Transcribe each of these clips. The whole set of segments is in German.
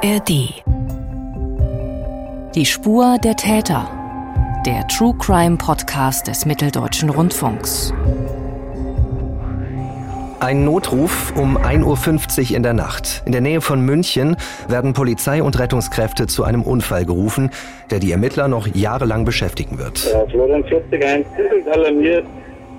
ARD. Die Spur der Täter. Der True Crime Podcast des Mitteldeutschen Rundfunks. Ein Notruf um 1.50 Uhr in der Nacht. In der Nähe von München werden Polizei und Rettungskräfte zu einem Unfall gerufen, der die Ermittler noch jahrelang beschäftigen wird. Ja, Florian 41 sind alarmiert.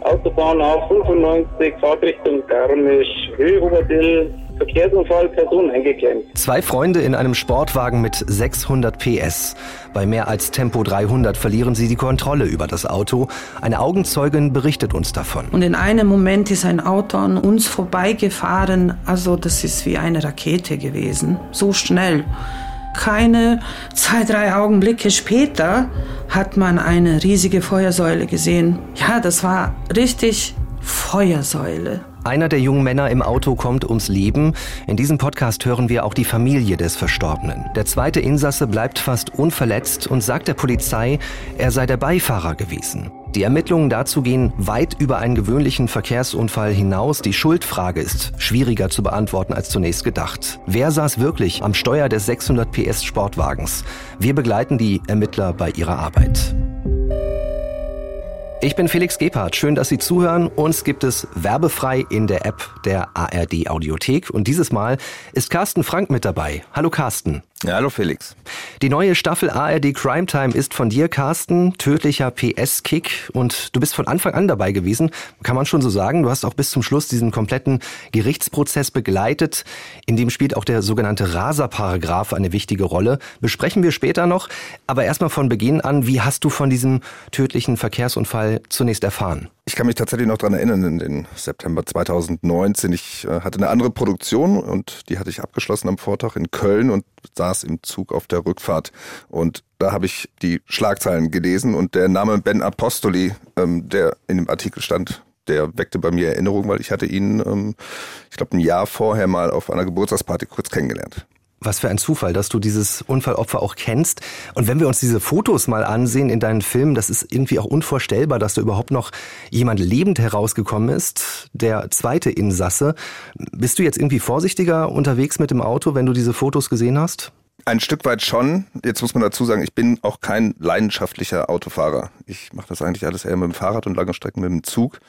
Autobahn auf 95, Fahrtrichtung Garmisch, Höhe Oberdill, Verkehrsunfall, Person eingeklemmt. Zwei Freunde in einem Sportwagen mit 600 PS. Bei mehr als Tempo 300 verlieren sie die Kontrolle über das Auto. Eine Augenzeugin berichtet uns davon. Und in einem Moment ist ein Auto an uns vorbeigefahren. Also das ist wie eine Rakete gewesen. So schnell. Keine zwei, drei Augenblicke später hat man eine riesige Feuersäule gesehen. Ja, das war richtig Feuersäule. Einer der jungen Männer im Auto kommt ums Leben. In diesem Podcast hören wir auch die Familie des Verstorbenen. Der zweite Insasse bleibt fast unverletzt und sagt der Polizei, er sei der Beifahrer gewesen. Die Ermittlungen dazu gehen weit über einen gewöhnlichen Verkehrsunfall hinaus. Die Schuldfrage ist schwieriger zu beantworten als zunächst gedacht. Wer saß wirklich am Steuer des 600 PS Sportwagens? Wir begleiten die Ermittler bei ihrer Arbeit. Ich bin Felix Gebhardt. Schön, dass Sie zuhören. Uns gibt es werbefrei in der App der ARD Audiothek. Und dieses Mal ist Carsten Frank mit dabei. Hallo Carsten. Ja, hallo Felix. Die neue Staffel ARD Crime Time ist von dir, Carsten, tödlicher PS-Kick. Und du bist von Anfang an dabei gewesen, kann man schon so sagen. Du hast auch bis zum Schluss diesen kompletten Gerichtsprozess begleitet. In dem spielt auch der sogenannte Rasa-Paragraph eine wichtige Rolle. Besprechen wir später noch. Aber erstmal von Beginn an, wie hast du von diesem tödlichen Verkehrsunfall zunächst erfahren? Ich kann mich tatsächlich noch daran erinnern, in den September 2019. Ich äh, hatte eine andere Produktion und die hatte ich abgeschlossen am Vortag in Köln und saß im Zug auf der Rückfahrt. Und da habe ich die Schlagzeilen gelesen und der Name Ben Apostoli, ähm, der in dem Artikel stand, der weckte bei mir Erinnerungen, weil ich hatte ihn, ähm, ich glaube, ein Jahr vorher mal auf einer Geburtstagsparty kurz kennengelernt. Was für ein Zufall, dass du dieses Unfallopfer auch kennst. Und wenn wir uns diese Fotos mal ansehen in deinen Filmen, das ist irgendwie auch unvorstellbar, dass da überhaupt noch jemand lebend herausgekommen ist, der zweite Insasse. Bist du jetzt irgendwie vorsichtiger unterwegs mit dem Auto, wenn du diese Fotos gesehen hast? Ein Stück weit schon. Jetzt muss man dazu sagen, ich bin auch kein leidenschaftlicher Autofahrer. Ich mache das eigentlich alles eher mit dem Fahrrad und lange Strecken mit dem Zug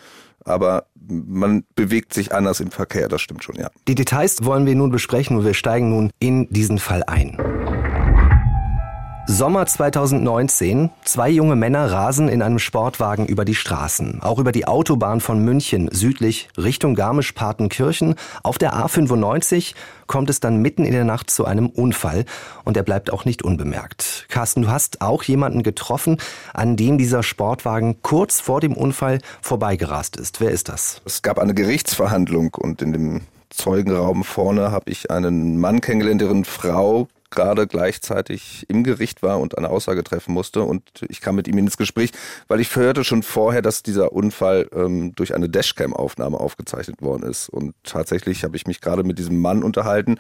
aber man bewegt sich anders im Verkehr, das stimmt schon, ja. Die Details wollen wir nun besprechen und wir steigen nun in diesen Fall ein. Sommer 2019. Zwei junge Männer rasen in einem Sportwagen über die Straßen. Auch über die Autobahn von München südlich Richtung Garmisch-Partenkirchen. Auf der A95 kommt es dann mitten in der Nacht zu einem Unfall und er bleibt auch nicht unbemerkt. Carsten, du hast auch jemanden getroffen, an dem dieser Sportwagen kurz vor dem Unfall vorbeigerast ist. Wer ist das? Es gab eine Gerichtsverhandlung und in dem Zeugenraum vorne habe ich einen Mann kennengelernt, deren Frau gerade gleichzeitig im Gericht war und eine Aussage treffen musste. Und ich kam mit ihm ins Gespräch, weil ich hörte schon vorher, dass dieser Unfall ähm, durch eine Dashcam-Aufnahme aufgezeichnet worden ist. Und tatsächlich habe ich mich gerade mit diesem Mann unterhalten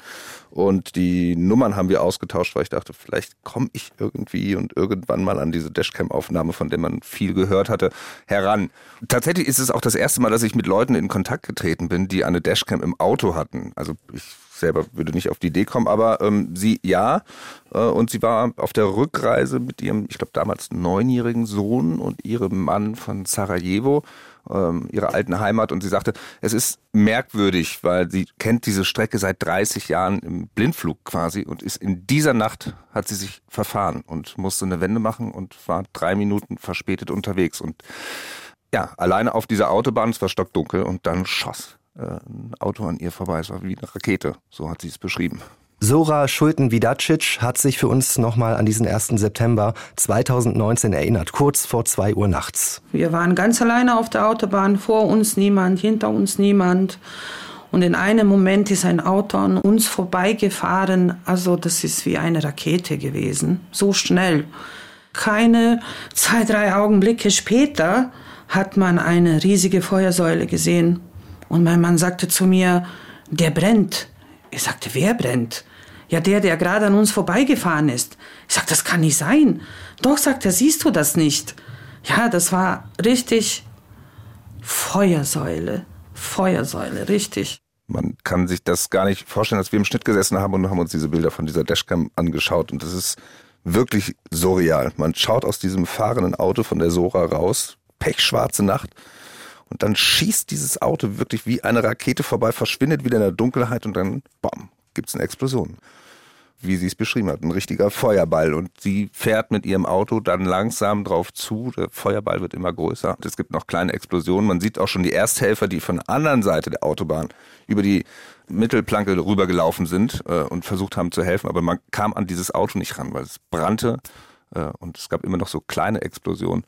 und die Nummern haben wir ausgetauscht, weil ich dachte, vielleicht komme ich irgendwie und irgendwann mal an diese Dashcam-Aufnahme, von der man viel gehört hatte, heran. Tatsächlich ist es auch das erste Mal, dass ich mit Leuten in Kontakt getreten bin, die eine Dashcam im Auto hatten. Also ich selber würde nicht auf die Idee kommen, aber ähm, sie ja. Äh, und sie war auf der Rückreise mit ihrem, ich glaube damals neunjährigen Sohn und ihrem Mann von Sarajevo, ähm, ihrer alten Heimat. Und sie sagte, es ist merkwürdig, weil sie kennt diese Strecke seit 30 Jahren im Blindflug quasi und ist in dieser Nacht hat sie sich verfahren und musste eine Wende machen und war drei Minuten verspätet unterwegs. Und ja, alleine auf dieser Autobahn, es war stockdunkel und dann schoss ein Auto an ihr vorbei. Es war wie eine Rakete, so hat sie es beschrieben. Sora Schulten-Vidacic hat sich für uns nochmal an diesen 1. September 2019 erinnert, kurz vor 2 Uhr nachts. Wir waren ganz alleine auf der Autobahn, vor uns niemand, hinter uns niemand. Und in einem Moment ist ein Auto an uns vorbeigefahren. Also das ist wie eine Rakete gewesen, so schnell. Keine zwei, drei Augenblicke später hat man eine riesige Feuersäule gesehen. Und mein Mann sagte zu mir, der brennt. Ich sagte, wer brennt? Ja, der, der gerade an uns vorbeigefahren ist. Ich sagte, das kann nicht sein. Doch, sagt er, siehst du das nicht? Ja, das war richtig Feuersäule. Feuersäule, richtig. Man kann sich das gar nicht vorstellen, dass wir im Schnitt gesessen haben und haben uns diese Bilder von dieser Dashcam angeschaut. Und das ist wirklich surreal. Man schaut aus diesem fahrenden Auto von der Sora raus, pechschwarze Nacht. Und dann schießt dieses Auto wirklich wie eine Rakete vorbei, verschwindet wieder in der Dunkelheit und dann, bam, gibt's eine Explosion wie sie es beschrieben hat, ein richtiger Feuerball. Und sie fährt mit ihrem Auto dann langsam drauf zu. Der Feuerball wird immer größer. Es gibt noch kleine Explosionen. Man sieht auch schon die Ersthelfer, die von der anderen Seite der Autobahn über die Mittelplanke rübergelaufen sind äh, und versucht haben zu helfen. Aber man kam an dieses Auto nicht ran, weil es brannte äh, und es gab immer noch so kleine Explosionen.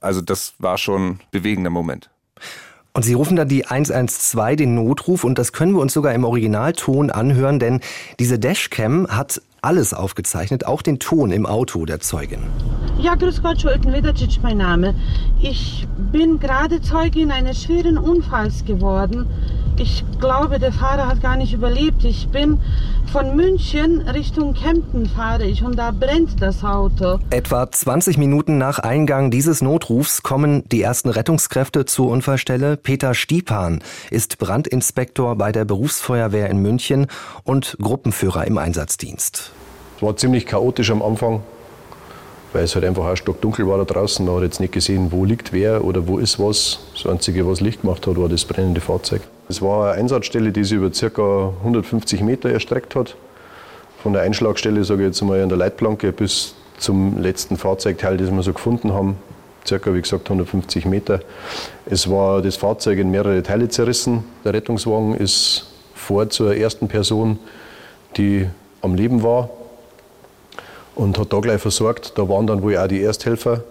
Also das war schon bewegender Moment. Und Sie rufen dann die 112, den Notruf, und das können wir uns sogar im Originalton anhören, denn diese Dashcam hat alles aufgezeichnet, auch den Ton im Auto der Zeugin. Ja, grüß Gott, Schulten Widercic mein Name. Ich bin gerade Zeugin eines schweren Unfalls geworden. Ich glaube, der Fahrer hat gar nicht überlebt. Ich bin von München Richtung Kempten fahre ich und da brennt das Auto. Etwa 20 Minuten nach Eingang dieses Notrufs kommen die ersten Rettungskräfte zur Unfallstelle. Peter Stiepan ist Brandinspektor bei der Berufsfeuerwehr in München und Gruppenführer im Einsatzdienst. Es war ziemlich chaotisch am Anfang, weil es halt einfach auch stockdunkel war da draußen. Man hat jetzt nicht gesehen, wo liegt wer oder wo ist was. Das Einzige, was Licht gemacht hat, war das brennende Fahrzeug. Es war eine Einsatzstelle, die sich über ca. 150 Meter erstreckt hat. Von der Einschlagstelle, sage ich jetzt mal, an der Leitplanke bis zum letzten Fahrzeugteil, das wir so gefunden haben, circa wie gesagt 150 Meter. Es war das Fahrzeug in mehrere Teile zerrissen. Der Rettungswagen ist vor zur ersten Person, die am Leben war und hat da gleich versorgt. Da waren dann wohl auch die Ersthelfer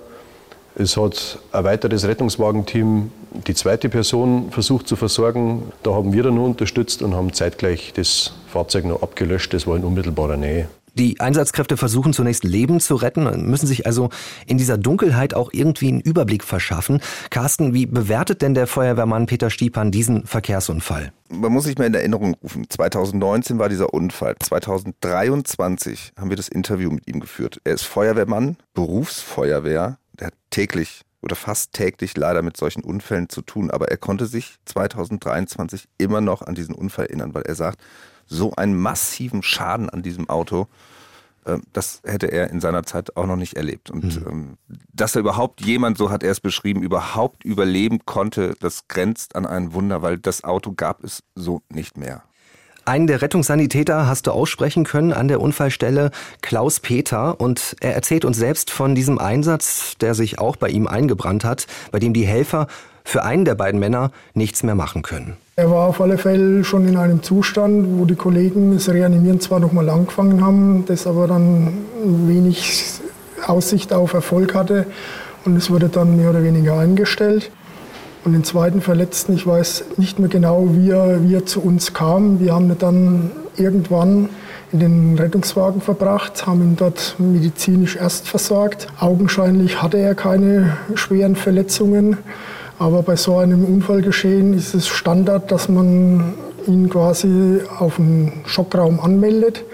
es hat ein weiteres Rettungswagenteam die zweite Person versucht zu versorgen. Da haben wir dann nur unterstützt und haben zeitgleich das Fahrzeug noch abgelöscht. Das war in unmittelbarer Nähe. Die Einsatzkräfte versuchen zunächst Leben zu retten, müssen sich also in dieser Dunkelheit auch irgendwie einen Überblick verschaffen. Carsten, wie bewertet denn der Feuerwehrmann Peter Stiepan diesen Verkehrsunfall? Man muss sich mal in Erinnerung rufen. 2019 war dieser Unfall. 2023 haben wir das Interview mit ihm geführt. Er ist Feuerwehrmann, Berufsfeuerwehr, der hat täglich oder fast täglich leider mit solchen Unfällen zu tun. Aber er konnte sich 2023 immer noch an diesen Unfall erinnern, weil er sagt, so einen massiven Schaden an diesem Auto, äh, das hätte er in seiner Zeit auch noch nicht erlebt. Und mhm. ähm, dass er überhaupt jemand, so hat er es beschrieben, überhaupt überleben konnte, das grenzt an ein Wunder, weil das Auto gab es so nicht mehr. Einen der Rettungssanitäter hast du aussprechen können an der Unfallstelle, Klaus Peter. Und er erzählt uns selbst von diesem Einsatz, der sich auch bei ihm eingebrannt hat, bei dem die Helfer für einen der beiden Männer nichts mehr machen können. Er war auf alle Fälle schon in einem Zustand, wo die Kollegen das Reanimieren zwar noch mal angefangen haben, das aber dann wenig Aussicht auf Erfolg hatte und es wurde dann mehr oder weniger eingestellt. Und den zweiten Verletzten, ich weiß nicht mehr genau, wie er, wie er zu uns kam. Wir haben ihn dann irgendwann in den Rettungswagen verbracht, haben ihn dort medizinisch erst versorgt. Augenscheinlich hatte er keine schweren Verletzungen. Aber bei so einem Unfallgeschehen ist es Standard, dass man ihn quasi auf den Schockraum anmeldet.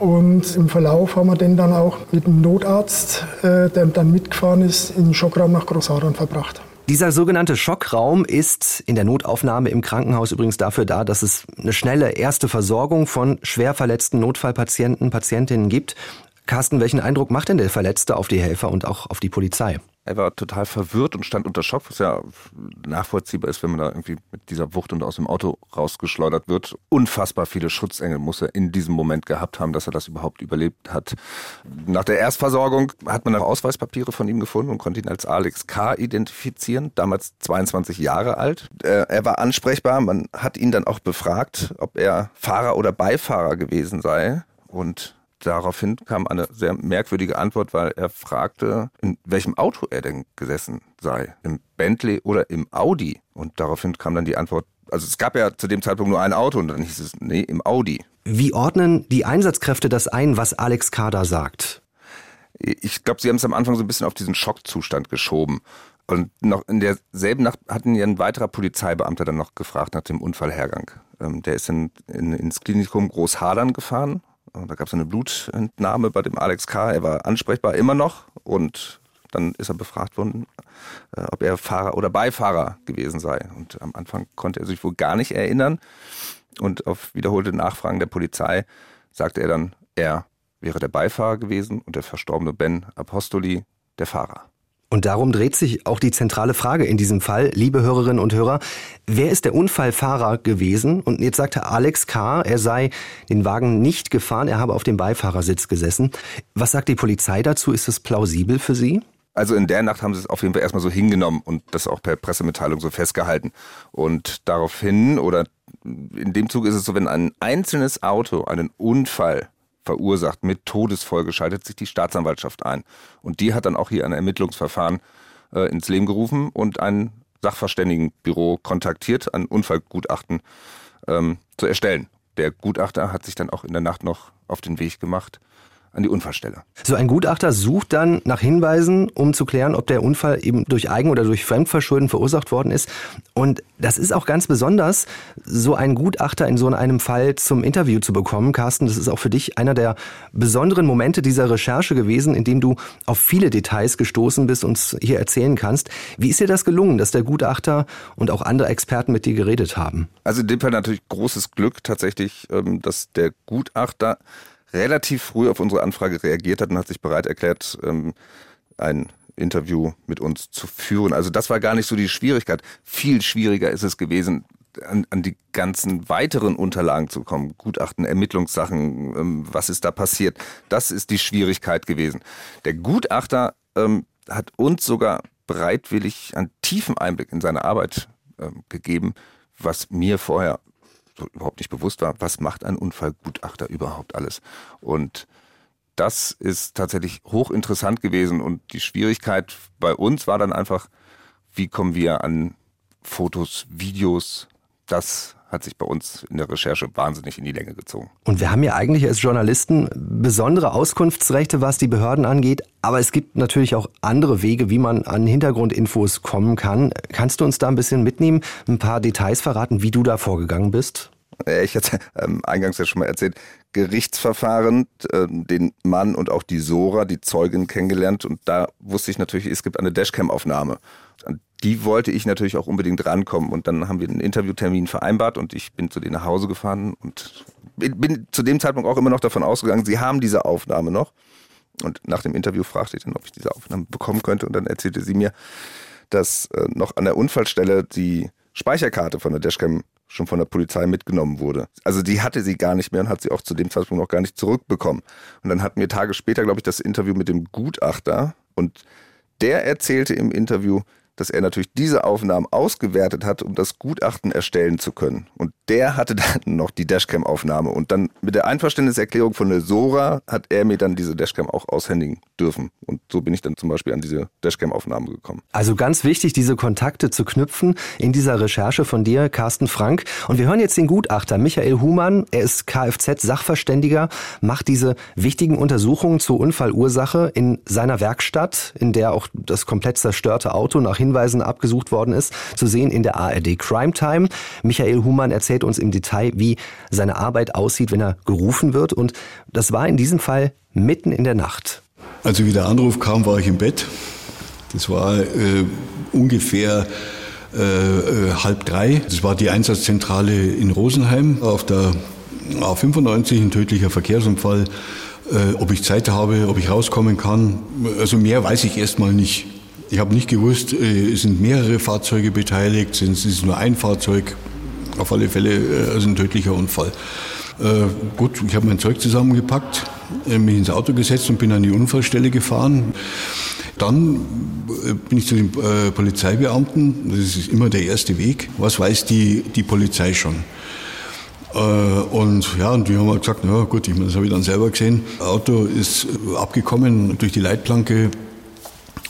Und im Verlauf haben wir den dann auch mit dem Notarzt, äh, der dann mitgefahren ist, in den Schockraum nach Großadern verbracht. Dieser sogenannte Schockraum ist in der Notaufnahme im Krankenhaus übrigens dafür da, dass es eine schnelle erste Versorgung von schwer verletzten Notfallpatienten, Patientinnen gibt. Carsten, welchen Eindruck macht denn der Verletzte auf die Helfer und auch auf die Polizei? Er war total verwirrt und stand unter Schock, was ja nachvollziehbar ist, wenn man da irgendwie mit dieser Wucht und aus dem Auto rausgeschleudert wird. Unfassbar viele Schutzengel muss er in diesem Moment gehabt haben, dass er das überhaupt überlebt hat. Nach der Erstversorgung hat man auch Ausweispapiere von ihm gefunden und konnte ihn als Alex K. identifizieren, damals 22 Jahre alt. Er war ansprechbar, man hat ihn dann auch befragt, ob er Fahrer oder Beifahrer gewesen sei. Und Daraufhin kam eine sehr merkwürdige Antwort, weil er fragte, in welchem Auto er denn gesessen sei. Im Bentley oder im Audi. Und daraufhin kam dann die Antwort, also es gab ja zu dem Zeitpunkt nur ein Auto und dann hieß es, nee, im Audi. Wie ordnen die Einsatzkräfte das ein, was Alex Kader sagt? Ich glaube, sie haben es am Anfang so ein bisschen auf diesen Schockzustand geschoben. Und noch in derselben Nacht hatten ja ein weiterer Polizeibeamter dann noch gefragt nach dem Unfallhergang. Ähm, der ist in, in, ins Klinikum Großhadern gefahren da gab es eine Blutentnahme bei dem Alex K. Er war ansprechbar immer noch und dann ist er befragt worden, äh, ob er Fahrer oder Beifahrer gewesen sei. Und am Anfang konnte er sich wohl gar nicht erinnern. Und auf wiederholte Nachfragen der Polizei sagte er dann, er wäre der Beifahrer gewesen und der verstorbene Ben Apostoli der Fahrer. Und darum dreht sich auch die zentrale Frage in diesem Fall, liebe Hörerinnen und Hörer. Wer ist der Unfallfahrer gewesen? Und jetzt sagte Alex K., er sei den Wagen nicht gefahren, er habe auf dem Beifahrersitz gesessen. Was sagt die Polizei dazu? Ist es plausibel für Sie? Also in der Nacht haben sie es auf jeden Fall erstmal so hingenommen und das auch per Pressemitteilung so festgehalten. Und daraufhin oder in dem Zug ist es so, wenn ein einzelnes Auto einen Unfall verursacht mit Todesfolge, schaltet sich die Staatsanwaltschaft ein. Und die hat dann auch hier ein Ermittlungsverfahren äh, ins Leben gerufen und ein Sachverständigenbüro kontaktiert, ein Unfallgutachten ähm, zu erstellen. Der Gutachter hat sich dann auch in der Nacht noch auf den Weg gemacht an die Unfallstelle. So ein Gutachter sucht dann nach Hinweisen, um zu klären, ob der Unfall eben durch Eigen- oder durch Fremdverschulden verursacht worden ist. Und das ist auch ganz besonders, so einen Gutachter in so einem Fall zum Interview zu bekommen. Carsten, das ist auch für dich einer der besonderen Momente dieser Recherche gewesen, in dem du auf viele Details gestoßen bist und uns hier erzählen kannst. Wie ist dir das gelungen, dass der Gutachter und auch andere Experten mit dir geredet haben? Also in dem Fall natürlich großes Glück tatsächlich, ähm, dass der Gutachter relativ früh auf unsere Anfrage reagiert hat und hat sich bereit erklärt, ähm, ein Interview mit uns zu führen. Also das war gar nicht so die Schwierigkeit. Viel schwieriger ist es gewesen, an, an die ganzen weiteren Unterlagen zu kommen. Gutachten, Ermittlungssachen, ähm, was ist da passiert. Das ist die Schwierigkeit gewesen. Der Gutachter ähm, hat uns sogar bereitwillig einen tiefen Einblick in seine Arbeit ähm, gegeben, was mir vorher überhaupt nicht bewusst war, was macht ein Unfallgutachter überhaupt alles. Und das ist tatsächlich hochinteressant gewesen und die Schwierigkeit bei uns war dann einfach, wie kommen wir an Fotos, Videos, das hat sich bei uns in der Recherche wahnsinnig in die Länge gezogen. Und wir haben ja eigentlich als Journalisten besondere Auskunftsrechte, was die Behörden angeht. Aber es gibt natürlich auch andere Wege, wie man an Hintergrundinfos kommen kann. Kannst du uns da ein bisschen mitnehmen, ein paar Details verraten, wie du da vorgegangen bist? Ich hatte ähm, eingangs ja schon mal erzählt, Gerichtsverfahren, äh, den Mann und auch die Sora, die Zeugin kennengelernt und da wusste ich natürlich, es gibt eine Dashcam-Aufnahme. An die wollte ich natürlich auch unbedingt rankommen und dann haben wir einen Interviewtermin vereinbart und ich bin zu denen nach Hause gefahren und bin, zu dem Zeitpunkt auch immer noch davon ausgegangen, sie haben diese Aufnahme noch. Und nach dem Interview fragte ich dann, ob ich diese Aufnahme bekommen könnte und dann erzählte sie mir, dass äh, noch an der Unfallstelle die Speicherkarte von der Dashcam schon von der Polizei mitgenommen wurde. Also die hatte sie gar nicht mehr und hat sie auch zu dem Zeitpunkt noch gar nicht zurückbekommen. Und dann hatten wir Tage später, glaube ich, das Interview mit dem Gutachter und der erzählte im Interview, dass er natürlich diese Aufnahmen ausgewertet hat, um das Gutachten erstellen zu können. Und der hatte dann noch die Dashcam-Aufnahme. Und dann mit der Einverständniserklärung von der Sora hat er mir dann diese Dashcam auch aushändigen dürfen. Und so bin ich dann zum Beispiel an diese Dashcam-Aufnahme gekommen. Also ganz wichtig, diese Kontakte zu knüpfen in dieser Recherche von dir, Carsten Frank. Und wir hören jetzt den Gutachter Michael Humann. Er ist Kfz-Sachverständiger, macht diese wichtigen Untersuchungen zur Unfallursache in seiner Werkstatt, in der auch das komplett zerstörte Auto nach Hinweisen abgesucht worden ist, zu sehen in der ARD Crime Time. Michael Humann erzählt uns im Detail, wie seine Arbeit aussieht, wenn er gerufen wird. Und das war in diesem Fall mitten in der Nacht. Also wie der Anruf kam, war ich im Bett. Das war äh, ungefähr äh, äh halb drei. Das war die Einsatzzentrale in Rosenheim auf der A95, ein tödlicher Verkehrsunfall. Äh, ob ich Zeit habe, ob ich rauskommen kann. Also mehr weiß ich erstmal nicht. Ich habe nicht gewusst, äh, es sind mehrere Fahrzeuge beteiligt, es ist nur ein Fahrzeug. Auf alle Fälle äh, also ein tödlicher Unfall. Äh, gut, ich habe mein Zeug zusammengepackt, mich ins Auto gesetzt und bin an die Unfallstelle gefahren. Dann bin ich zu den Polizeibeamten. Das ist immer der erste Weg. Was weiß die, die Polizei schon? Und ja, und die haben halt gesagt, na gut, ich meine, das habe ich dann selber gesehen. Auto ist abgekommen durch die Leitplanke,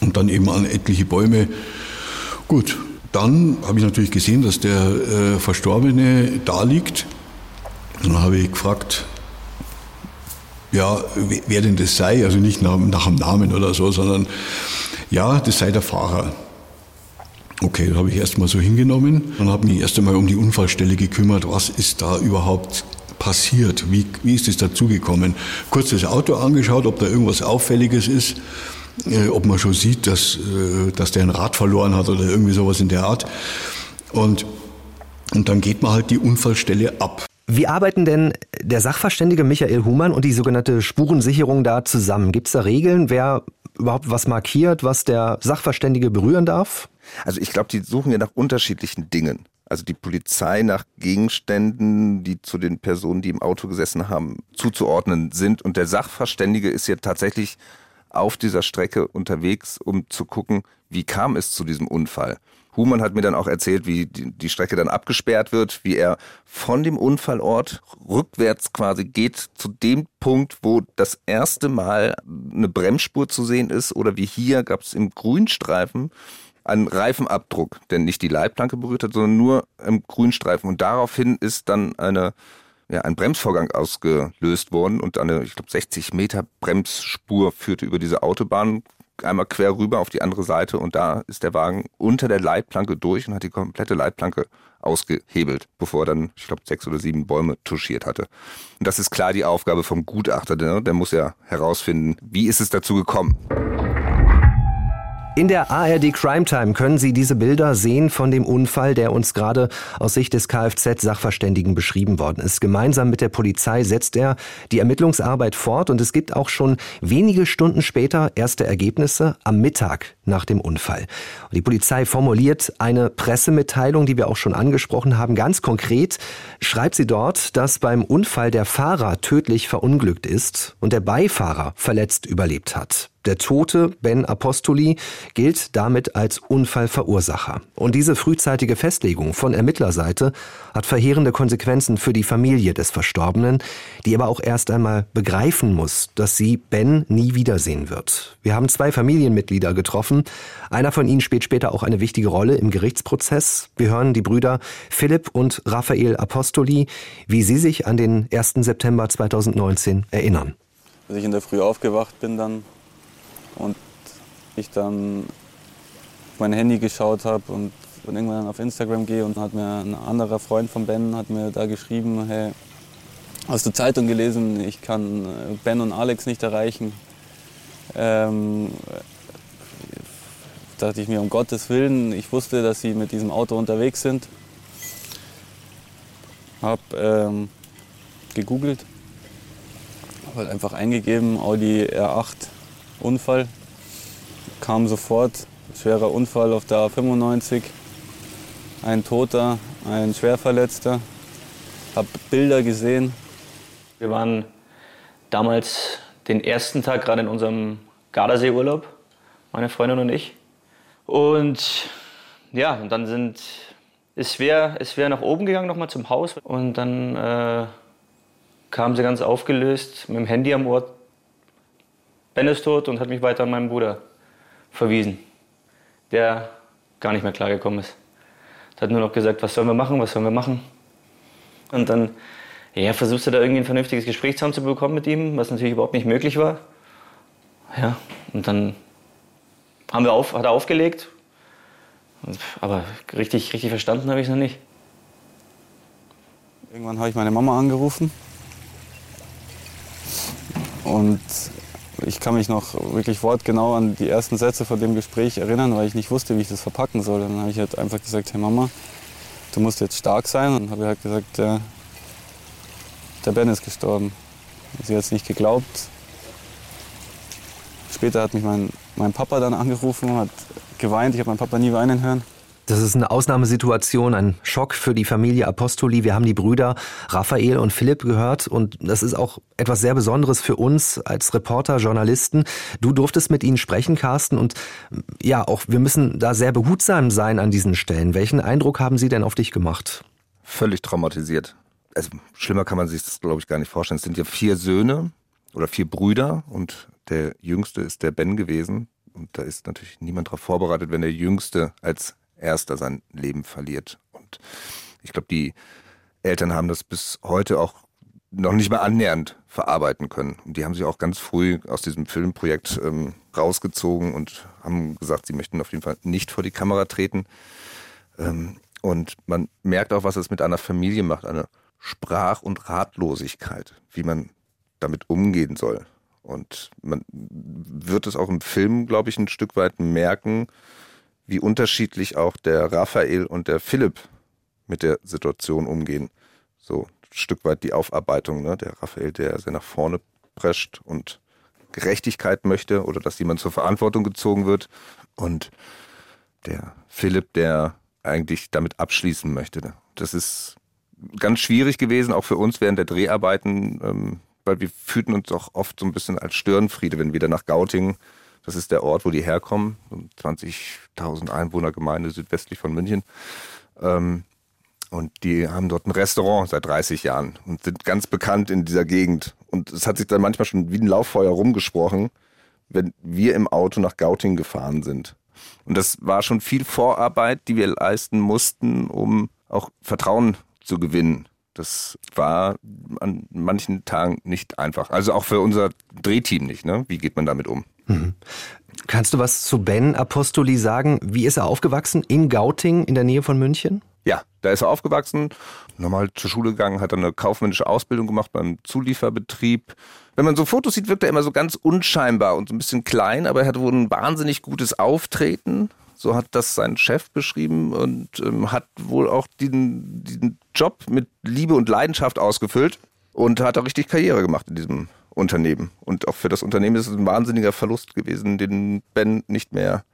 und dann eben an etliche Bäume. Gut, dann habe ich natürlich gesehen, dass der äh, Verstorbene da liegt. Und dann habe ich gefragt, ja, wer denn das sei, also nicht nach, nach dem Namen oder so, sondern ja, das sei der Fahrer. Okay, das habe ich erst mal so hingenommen und habe mich erst einmal um die Unfallstelle gekümmert, was ist da überhaupt passiert, wie, wie ist es dazugekommen. Kurz das Auto angeschaut, ob da irgendwas Auffälliges ist äh, ob man schon sieht, dass, äh, dass der ein Rad verloren hat oder irgendwie sowas in der Art. Und, und dann geht man halt die Unfallstelle ab. Wie arbeiten denn der Sachverständige Michael Humann und die sogenannte Spurensicherung da zusammen? Gibt es da Regeln, wer überhaupt was markiert, was der Sachverständige berühren darf? Also ich glaube, die suchen ja nach unterschiedlichen Dingen. Also die Polizei nach Gegenständen, die zu den Personen, die im Auto gesessen haben, zuzuordnen sind. Und der Sachverständige ist ja tatsächlich auf dieser Strecke unterwegs, um zu gucken, wie kam es zu diesem Unfall. Humann hat mir dann auch erzählt, wie die Strecke dann abgesperrt wird, wie er von dem Unfallort rückwärts quasi geht zu dem Punkt, wo das erste Mal eine Bremsspur zu sehen ist oder wie hier gab es im Grünstreifen einen Reifenabdruck, der nicht die Leitplanke berührt hat, sondern nur im Grünstreifen. Und daraufhin ist dann eine ja, ein Bremsvorgang ausgelöst worden und eine, ich glaube, 60 Meter Bremsspur führte über diese Autobahn einmal quer rüber auf die andere Seite und da ist der Wagen unter der Leitplanke durch und hat die komplette Leitplanke ausgehebelt, bevor er dann, ich glaube, sechs oder sieben Bäume touchiert hatte. Und das ist klar die Aufgabe vom Gutachter, der, der muss ja herausfinden, wie ist es dazu gekommen. In der ARD Crime Time können Sie diese Bilder sehen von dem Unfall, der uns gerade aus Sicht des Kfz-Sachverständigen beschrieben worden ist. Gemeinsam mit der Polizei setzt er die Ermittlungsarbeit fort und es gibt auch schon wenige Stunden später erste Ergebnisse am Mittag nach dem Unfall. Die Polizei formuliert eine Pressemitteilung, die wir auch schon angesprochen haben. Ganz konkret schreibt sie dort, dass beim Unfall der Fahrer tödlich verunglückt ist und der Beifahrer verletzt überlebt hat. Der tote Ben Apostoli gilt damit als Unfallverursacher. Und diese frühzeitige Festlegung von Ermittlerseite hat verheerende Konsequenzen für die Familie des Verstorbenen, die aber auch erst einmal begreifen muss, dass sie Ben nie wiedersehen wird. Wir haben zwei Familienmitglieder getroffen. Einer von ihnen spielt später auch eine wichtige Rolle im Gerichtsprozess. Wir hören die Brüder Philipp und Raphael Apostoli, wie sie sich an den 1. September 2019 erinnern. Als ich in der Früh aufgewacht bin, dann und ich dann auf mein Handy geschaut habe und, und irgendwann auf Instagram gehe und hat mir ein anderer Freund von Ben hat mir da geschrieben, hey, hast du Zeitung gelesen, ich kann äh, Ben und Alex nicht erreichen. Ähm, dachte ich mir, um Gottes Willen, ich wusste, dass sie mit diesem Auto unterwegs sind. Hab ähm, gegoogelt, habe halt einfach eingegeben, Audi R8 Unfall. Kam sofort, schwerer Unfall auf der A95. Ein Toter, ein Schwerverletzter. Hab Bilder gesehen. Wir waren damals den ersten Tag gerade in unserem Gardasee-Urlaub, meine Freundin und ich. Und ja, und dann sind, ist schwer, ist schwer nach oben gegangen, nochmal zum Haus. Und dann äh, kam sie ganz aufgelöst mit dem Handy am Ohr Ben ist tot und hat mich weiter an meinen Bruder verwiesen, der gar nicht mehr klargekommen ist. Er hat nur noch gesagt, was sollen wir machen, was sollen wir machen. Und dann ja, versuchst du da irgendwie ein vernünftiges Gespräch zusammenzubekommen mit ihm, was natürlich überhaupt nicht möglich war. Ja, und dann haben wir auf, hat er aufgelegt. Aber richtig, richtig verstanden habe ich es noch nicht. Irgendwann habe ich meine Mama angerufen. Und ich kann mich noch wirklich wortgenau an die ersten Sätze von dem Gespräch erinnern, weil ich nicht wusste, wie ich das verpacken soll. Dann habe ich halt einfach gesagt, hey Mama, du musst jetzt stark sein. Und habe halt gesagt, der, der Ben ist gestorben. Sie hat es nicht geglaubt. Später hat mich mein, mein Papa dann angerufen, hat geweint. Ich habe meinen Papa nie weinen hören. Das ist eine Ausnahmesituation, ein Schock für die Familie Apostoli. Wir haben die Brüder Raphael und Philipp gehört und das ist auch etwas sehr Besonderes für uns als Reporter, Journalisten. Du durftest mit ihnen sprechen, Carsten, und ja, auch wir müssen da sehr behutsam sein an diesen Stellen. Welchen Eindruck haben sie denn auf dich gemacht? Völlig traumatisiert. Also schlimmer kann man sich das, glaube ich, gar nicht vorstellen. Es sind ja vier Söhne oder vier Brüder und der jüngste ist der Ben gewesen. Und da ist natürlich niemand darauf vorbereitet, wenn der Jüngste als Erster sein Leben verliert. Und ich glaube, die Eltern haben das bis heute auch noch nicht mal annähernd verarbeiten können. Und die haben sich auch ganz früh aus diesem Filmprojekt ähm, rausgezogen und haben gesagt, sie möchten auf jeden Fall nicht vor die Kamera treten. Ähm, und man merkt auch, was es mit einer Familie macht, eine Sprach- und Ratlosigkeit, wie man damit umgehen soll. Und man wird es auch im Film, glaube ich, ein Stück weit merken, wie unterschiedlich auch der Raphael und der Philipp mit der Situation umgehen. So, Stück weit die Aufarbeitung. Ne? Der Raphael, der sehr nach vorne prescht und Gerechtigkeit möchte oder dass jemand zur Verantwortung gezogen wird. Und der Philipp, der eigentlich damit abschließen möchte. Das ist ganz schwierig gewesen, auch für uns während der Dreharbeiten, ähm, weil wir fühlten uns auch oft so ein bisschen als Störenfriede, wenn wir dann nach Gauting, das ist der Ort, wo die herkommen, 20.000 Einwohnergemeinde südwestlich von München, ähm, und die haben dort ein Restaurant seit 30 Jahren und sind ganz bekannt in dieser Gegend. Und es hat sich dann manchmal schon wie ein Lauffeuer rumgesprochen, wenn wir im Auto nach Gauting gefahren sind. Und das war schon viel Vorarbeit, die wir leisten mussten, um auch Vertrauen zu gewinnen. Das war an manchen Tagen nicht einfach. Also auch für unser Drehteam nicht. Ne? Wie geht man damit um? Mhm. Kannst du was zu Ben Apostoli sagen? Wie ist er aufgewachsen? In Gauting, in der Nähe von München? Ja, da ist er aufgewachsen, normal zur Schule gegangen, hat dann eine kaufmännische Ausbildung gemacht beim Zulieferbetrieb. Wenn man so Fotos sieht, wirkt er immer so ganz unscheinbar und so ein bisschen klein, aber er hatte wohl ein wahnsinnig gutes Auftreten. So hat das sein Chef beschrieben und ähm, hat wohl auch diesen, diesen Job mit Liebe und Leidenschaft ausgefüllt und hat auch richtig Karriere gemacht in diesem Unternehmen. Und auch für das Unternehmen ist es ein wahnsinniger Verlust gewesen, den Ben nicht mehr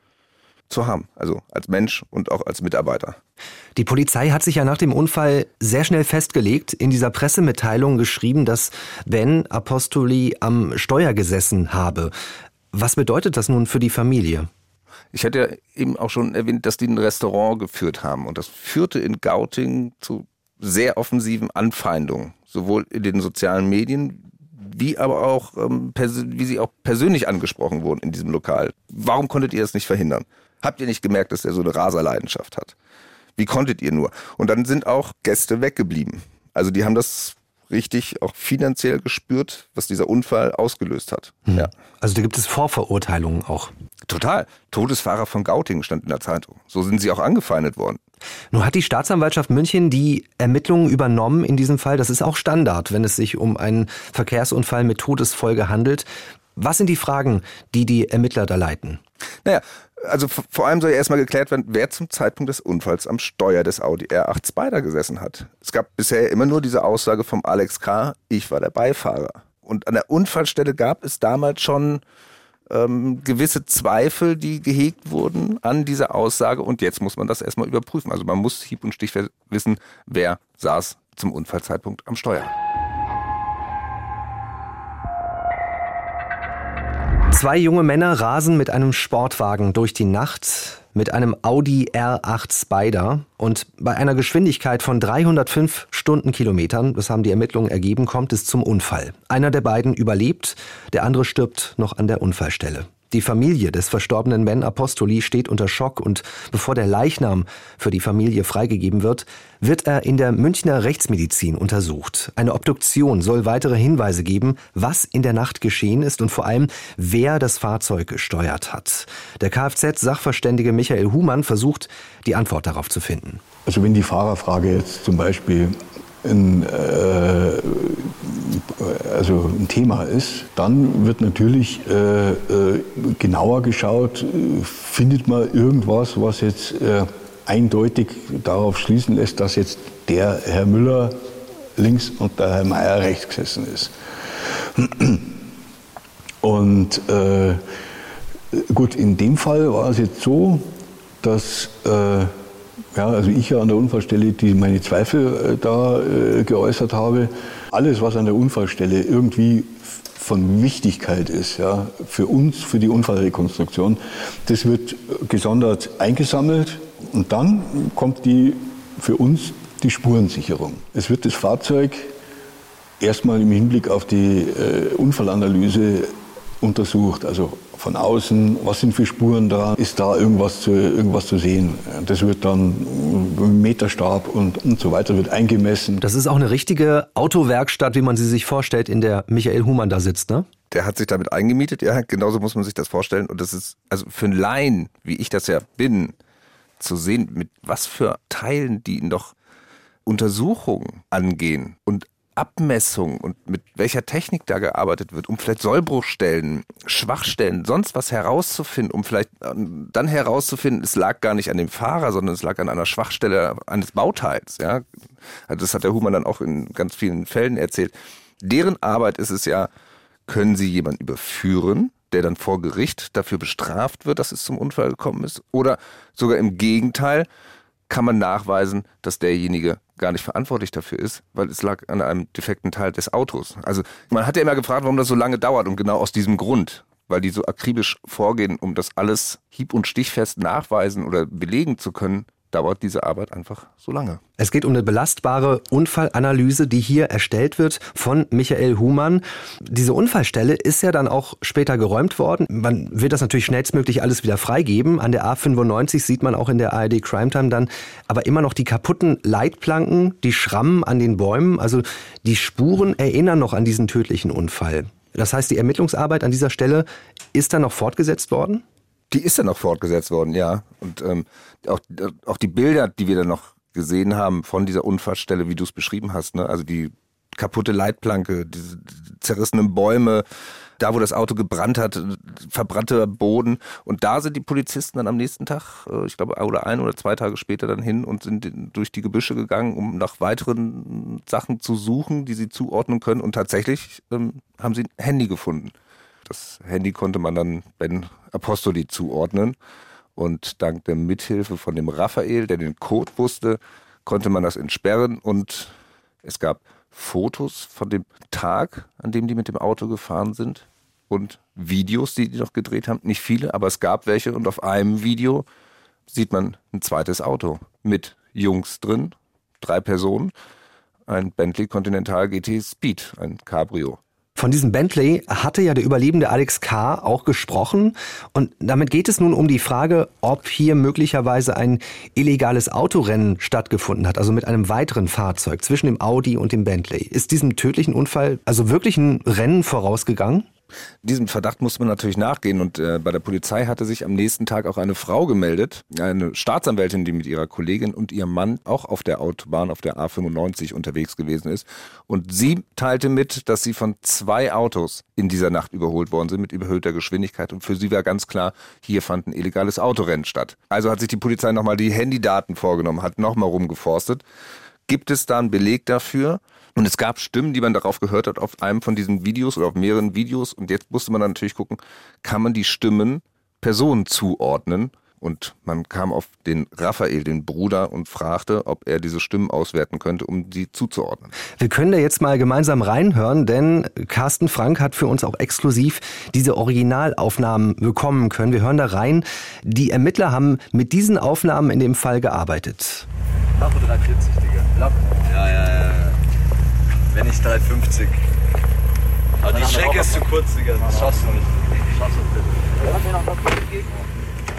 zu haben. Also als Mensch und auch als Mitarbeiter. Die Polizei hat sich ja nach dem Unfall sehr schnell festgelegt, in dieser Pressemitteilung geschrieben, dass Ben Apostoli am Steuer gesessen habe. Was bedeutet das nun für die Familie? Ich hatte ja eben auch schon erwähnt, dass die ein Restaurant geführt haben. Und das führte in Gauting zu sehr offensiven Anfeindungen, sowohl in den sozialen Medien wie aber auch, ähm, wie sie auch persönlich angesprochen wurden in diesem Lokal. Warum konntet ihr das nicht verhindern? Habt ihr nicht gemerkt, dass er so eine Raserleidenschaft hat? Wie konntet ihr nur? Und dann sind auch Gäste weggeblieben. Also die haben das richtig auch finanziell gespürt, was dieser Unfall ausgelöst hat. Hm. Ja. Also da gibt es Vorverurteilungen auch. Total. Todesfahrer von Gauting stand in der Zeitung. So sind sie auch angefeindet worden. Nun hat die Staatsanwaltschaft München die Ermittlungen übernommen in diesem Fall. Das ist auch Standard, wenn es sich um einen Verkehrsunfall mit Todesfolge handelt. Was sind die Fragen, die die Ermittler da leiten? Naja, also vor allem soll ja erstmal geklärt werden, wer zum Zeitpunkt des Unfalls am Steuer des Audi R8 Spider gesessen hat. Es gab bisher immer nur diese Aussage vom Alex K., ich war der Beifahrer. Und an der Unfallstelle gab es damals schon ähm, gewisse Zweifel, die gehegt wurden an dieser Aussage. Und jetzt muss man das erstmal überprüfen. Also man muss hieb- und stichfest wissen, wer saß zum Unfallzeitpunkt am Steuer. Zwei junge Männer rasen mit einem Sportwagen durch die Nacht mit einem Audi R8 Spider und bei einer Geschwindigkeit von 305 Stundenkilometern, das haben die Ermittlungen ergeben, kommt es zum Unfall. Einer der beiden überlebt, der andere stirbt noch an der Unfallstelle. Die Familie des verstorbenen Ben Apostoli steht unter Schock und bevor der Leichnam für die Familie freigegeben wird, wird er in der Münchner Rechtsmedizin untersucht. Eine Obduktion soll weitere Hinweise geben, was in der Nacht geschehen ist und vor allem, wer das Fahrzeug gesteuert hat. Der Kfz-Sachverständige Michael Humann versucht, die Antwort darauf zu finden. Also wenn die Fahrerfrage jetzt zum Beispiel ein, äh, also ein Thema ist, dann wird natürlich äh, äh, genauer geschaut, findet man irgendwas, was jetzt äh, eindeutig darauf schließen lässt, dass jetzt der Herr Müller links und der Herr Meier rechts gesessen ist. Und äh, gut, in dem Fall war es jetzt so, dass äh, ja, also ich ja an der Unfallstelle, die meine Zweifel äh, da äh, geäußert habe. Alles, was an der Unfallstelle irgendwie von Wichtigkeit ist, ja, für uns, für die Unfallrekonstruktion, das wird gesondert eingesammelt und dann kommt die für uns die Spurensicherung. Es wird das Fahrzeug erstmal im Hinblick auf die äh, Unfallanalyse untersucht. Also von außen, was sind für Spuren da, ist da irgendwas zu, irgendwas zu sehen. Das wird dann mit Meterstab und, und so weiter wird eingemessen. Das ist auch eine richtige Autowerkstatt, wie man sie sich vorstellt, in der Michael Humann da sitzt, ne? Der hat sich damit eingemietet, ja, genauso muss man sich das vorstellen. Und das ist, also für einen Laien, wie ich das ja bin, zu sehen, mit was für Teilen die noch Untersuchungen angehen und Abmessung und mit welcher Technik da gearbeitet wird, um vielleicht Sollbruchstellen, Schwachstellen, sonst was herauszufinden, um vielleicht ähm, dann herauszufinden, es lag gar nicht an dem Fahrer, sondern es lag an einer Schwachstelle eines Bauteils. Ja, also das hat der Humann dann auch in ganz vielen Fällen erzählt. Deren Arbeit ist es ja, können sie jemanden überführen, der dann vor Gericht dafür bestraft wird, dass es zum Unfall gekommen ist, oder sogar im Gegenteil, kann man nachweisen, dass derjenige gar nicht verantwortlich dafür ist, weil es lag an einem defekten Teil des Autos. Also man hat ja immer gefragt, warum das so lange dauert und genau aus diesem Grund, weil die so akribisch vorgehen, um das alles hieb- und stichfest nachweisen oder belegen zu können, dauert diese Arbeit einfach so lange. Es geht um eine belastbare Unfallanalyse, die hier erstellt wird von Michael Humann. Diese Unfallstelle ist ja dann auch später geräumt worden. Man wird das natürlich schnellstmöglich alles wieder freigeben. An der A95 sieht man auch in der ARD Crime Time dann aber immer noch die kaputten Leitplanken, die Schrammen an den Bäumen. Also die Spuren erinnern noch an diesen tödlichen Unfall. Das heißt, die Ermittlungsarbeit an dieser Stelle ist dann noch fortgesetzt worden? Die ist dann noch fortgesetzt worden, ja. Und ähm, auch, auch die Bilder, die wir dann noch gesehen haben von dieser Unfallstelle, wie du es beschrieben hast, ne? also die kaputte Leitplanke, diese zerrissenen Bäume, da wo das Auto gebrannt hat, verbrannter Boden. Und da sind die Polizisten dann am nächsten Tag, äh, ich glaube, oder ein oder zwei Tage später dann hin und sind durch die Gebüsche gegangen, um nach weiteren Sachen zu suchen, die sie zuordnen können. Und tatsächlich ähm, haben sie ein Handy gefunden. Das Handy konnte man dann Ben Apostoli zuordnen. Und dank der Mithilfe von dem Raphael, der den Code wusste, konnte man das entsperren und es gab Fotos von dem Tag, an dem die mit dem Auto gefahren sind und Videos, die die noch gedreht haben. Nicht viele, aber es gab welche und auf einem Video sieht man ein zweites Auto mit Jungs drin, drei Personen, ein Bentley Continental GT Speed, ein Cabrio. Von diesem Bentley hatte ja der überlebende Alex K. auch gesprochen. Und damit geht es nun um die Frage, ob hier möglicherweise ein illegales Autorennen stattgefunden hat, also mit einem weiteren Fahrzeug zwischen dem Audi und dem Bentley. Ist diesem tödlichen Unfall also wirklich ein Rennen vorausgegangen? Diesem Verdacht musste man natürlich nachgehen und äh, bei der Polizei hatte sich am nächsten Tag auch eine Frau gemeldet, eine Staatsanwältin, die mit ihrer Kollegin und ihrem Mann auch auf der Autobahn auf der A95 unterwegs gewesen ist und sie teilte mit, dass sie von zwei Autos in dieser Nacht überholt worden sind mit überhöhter Geschwindigkeit und für sie war ganz klar, hier fand ein illegales Autorennen statt. Also hat sich die Polizei nochmal die Handydaten vorgenommen, hat nochmal rumgeforstet. Gibt es da einen Beleg dafür? Und es gab Stimmen, die man darauf gehört hat, auf einem von diesen Videos oder auf mehreren Videos. Und jetzt musste man dann natürlich gucken, kann man die Stimmen Personen zuordnen? Und man kam auf den Raphael, den Bruder, und fragte, ob er diese Stimmen auswerten könnte, um sie zuzuordnen. Wir können da jetzt mal gemeinsam reinhören, denn Carsten Frank hat für uns auch exklusiv diese Originalaufnahmen bekommen können. Wir hören da rein. Die Ermittler haben mit diesen Aufnahmen in dem Fall gearbeitet. Tacho 340, Digga. Ja, ja, ja. Wenn nicht 350. Aber die Strecke ist zu kurz, Digga. Das schaffst du nicht. Schaffst du nicht.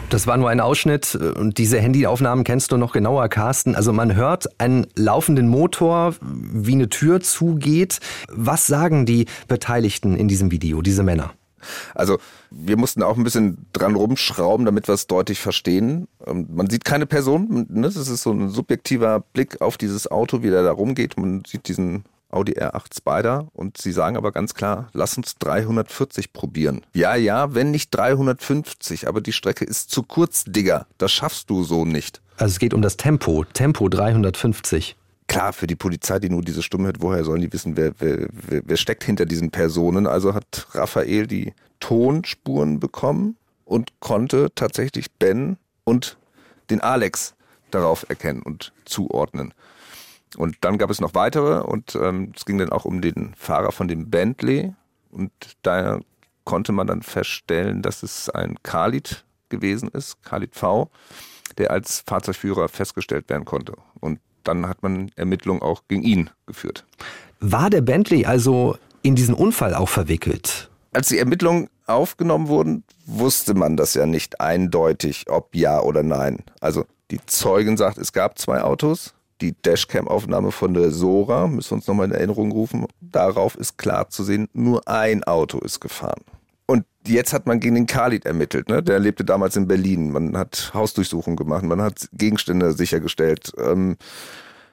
Das war nur ein Ausschnitt und diese Handyaufnahmen kennst du noch genauer, Carsten. Also man hört einen laufenden Motor, wie eine Tür zugeht. Was sagen die Beteiligten in diesem Video, diese Männer? Also wir mussten auch ein bisschen dran rumschrauben, damit wir es deutlich verstehen. Ähm, man sieht keine Person, ne? das ist so ein subjektiver Blick auf dieses Auto, wie der da rumgeht. Man sieht diesen Audi R8 Spider und sie sagen aber ganz klar, lass uns 340 probieren. Ja, ja, wenn nicht 350, aber die Strecke ist zu kurz, Digga. Das schaffst du so nicht. Also es geht um das Tempo, Tempo 350. Klar, für die Polizei, die nur diese Stimme hört, woher sollen die wissen, wer, wer, wer, wer steckt hinter diesen Personen? Also hat Raphael die Tonspuren bekommen und konnte tatsächlich Ben und den Alex darauf erkennen und zuordnen. Und dann gab es noch weitere und ähm, es ging dann auch um den Fahrer von dem Bentley und da konnte man dann feststellen, dass es ein Khalid gewesen ist, Khalid V, der als Fahrzeugführer festgestellt werden konnte. Und dann hat man Ermittlungen auch gegen ihn geführt. War der Bentley also in diesen Unfall auch verwickelt? Als die Ermittlungen aufgenommen wurden, wusste man das ja nicht eindeutig, ob ja oder nein. Also die Zeugin sagt, es gab zwei Autos, die Dashcam-Aufnahme von der Sora, müssen wir uns nochmal in Erinnerung rufen, darauf ist klar zu sehen, nur ein Auto ist gefahren. Und jetzt hat man gegen den Khalid ermittelt, ne? Der lebte damals in Berlin. Man hat Hausdurchsuchungen gemacht, man hat Gegenstände sichergestellt. Ähm,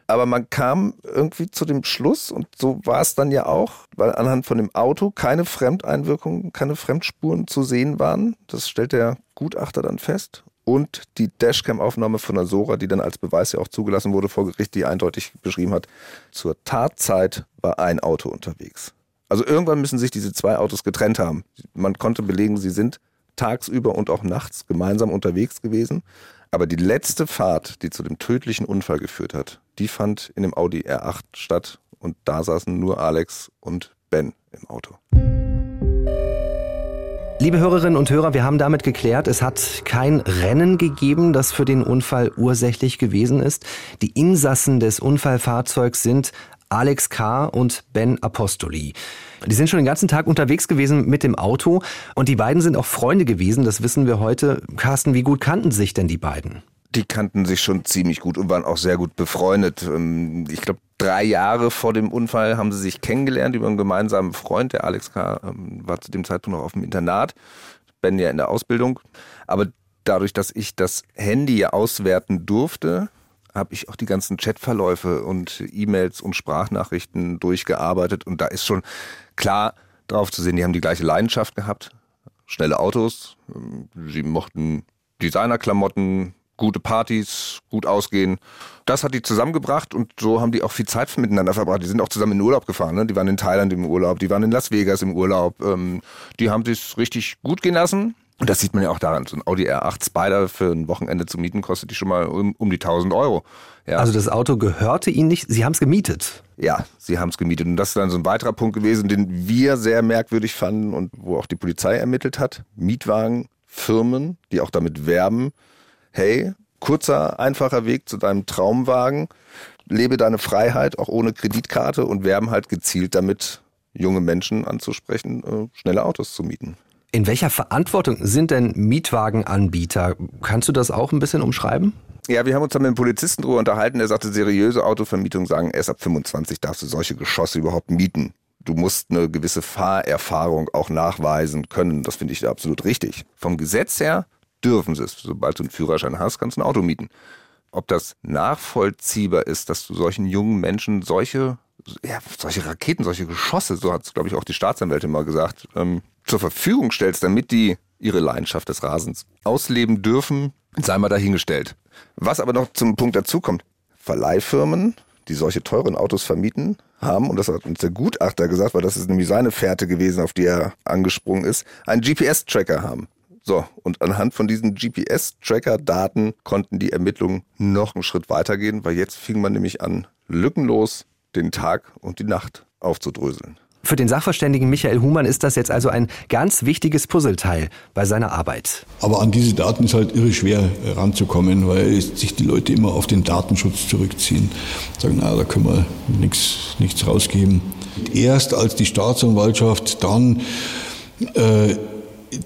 Aber man kam irgendwie zu dem Schluss, und so war es dann ja auch, weil anhand von dem Auto keine Fremdeinwirkungen, keine Fremdspuren zu sehen waren. Das stellt der Gutachter dann fest. Und die Dashcam-Aufnahme von der Sora, die dann als Beweis ja auch zugelassen wurde vor Gericht, die eindeutig beschrieben hat, zur Tatzeit war ein Auto unterwegs. Also irgendwann müssen sich diese zwei Autos getrennt haben. Man konnte belegen, sie sind tagsüber und auch nachts gemeinsam unterwegs gewesen. Aber die letzte Fahrt, die zu dem tödlichen Unfall geführt hat, die fand in dem Audi R8 statt und da saßen nur Alex und Ben im Auto. Liebe Hörerinnen und Hörer, wir haben damit geklärt, es hat kein Rennen gegeben, das für den Unfall ursächlich gewesen ist. Die Insassen des Unfallfahrzeugs sind Alex K. und Ben Apostoli. Die sind schon den ganzen Tag unterwegs gewesen mit dem Auto und die beiden sind auch Freunde gewesen, das wissen wir heute. Carsten, wie gut kannten sich denn die beiden? Die kannten sich schon ziemlich gut und waren auch sehr gut befreundet. Ähm, ich glaube, drei Jahre vor dem Unfall haben sie sich kennengelernt über einen gemeinsamen Freund. Der Alex K. Ähm, war zu dem Zeitpunkt noch auf dem Internat, Ben ja in der Ausbildung. Aber dadurch, dass ich das Handy auswerten durfte, habe ich auch die ganzen Chatverläufe und E-Mails und Sprachnachrichten durchgearbeitet und da ist schon klar drauf zu sehen, die haben die gleiche Leidenschaft gehabt. Schnelle Autos, ähm, sie mochten Designerklamotten, gute Partys, gut ausgehen. Das hat die zusammengebracht und so haben die auch viel Zeit miteinander verbracht. Die sind auch zusammen in den Urlaub gefahren. Ne? Die waren in Thailand im Urlaub, die waren in Las Vegas im Urlaub. Ähm, die haben sich richtig gut gehen lassen. Und das sieht man ja auch daran. So ein Audi R8 Spider für ein Wochenende zu mieten kostet die schon mal um, um die 1000 Euro. Ja. Also das Auto gehörte Ihnen nicht, Sie haben es gemietet? Ja, Sie haben es gemietet. Und das ist dann so ein weiterer Punkt gewesen, den wir sehr merkwürdig fanden und wo auch die Polizei ermittelt hat. Mietwagenfirmen, die auch damit werben, hey, kurzer, einfacher Weg zu deinem Traumwagen, lebe deine Freiheit auch ohne Kreditkarte und werben halt gezielt damit, junge Menschen anzusprechen, äh, schnelle Autos zu mieten. In welcher Verantwortung sind denn Mietwagenanbieter? Kannst du das auch ein bisschen umschreiben? Ja, wir haben uns dann mit einem Polizisten drüber unterhalten, der sagte, seriöse Autovermietung sagen, erst ab 25 darfst du solche Geschosse überhaupt mieten. Du musst eine gewisse Fahrerfahrung auch nachweisen können. Das finde ich absolut richtig. Vom Gesetz her dürfen sie es. Sobald du einen Führerschein hast, kannst du ein Auto mieten. Ob das nachvollziehbar ist, dass du solchen jungen Menschen solche, ja, solche Raketen, solche Geschosse, so hat es, glaube ich, auch die Staatsanwältin mal gesagt, ähm, zur Verfügung stellst, damit die ihre Leidenschaft des Rasens ausleben dürfen, sei mal dahingestellt. Was aber noch zum Punkt dazu kommt, Verleihfirmen, die solche teuren Autos vermieten, haben, und das hat uns der Gutachter gesagt, weil das ist nämlich seine Fährte gewesen, auf die er angesprungen ist, einen GPS-Tracker haben. So, und anhand von diesen GPS-Tracker-Daten konnten die Ermittlungen noch einen Schritt weitergehen, weil jetzt fing man nämlich an, lückenlos den Tag und die Nacht aufzudröseln. Für den Sachverständigen Michael Humann ist das jetzt also ein ganz wichtiges Puzzleteil bei seiner Arbeit. Aber an diese Daten ist halt irre schwer ranzukommen, weil sich die Leute immer auf den Datenschutz zurückziehen. Sagen, na, da können wir nichts, nichts rausgeben. Erst als die Staatsanwaltschaft dann äh,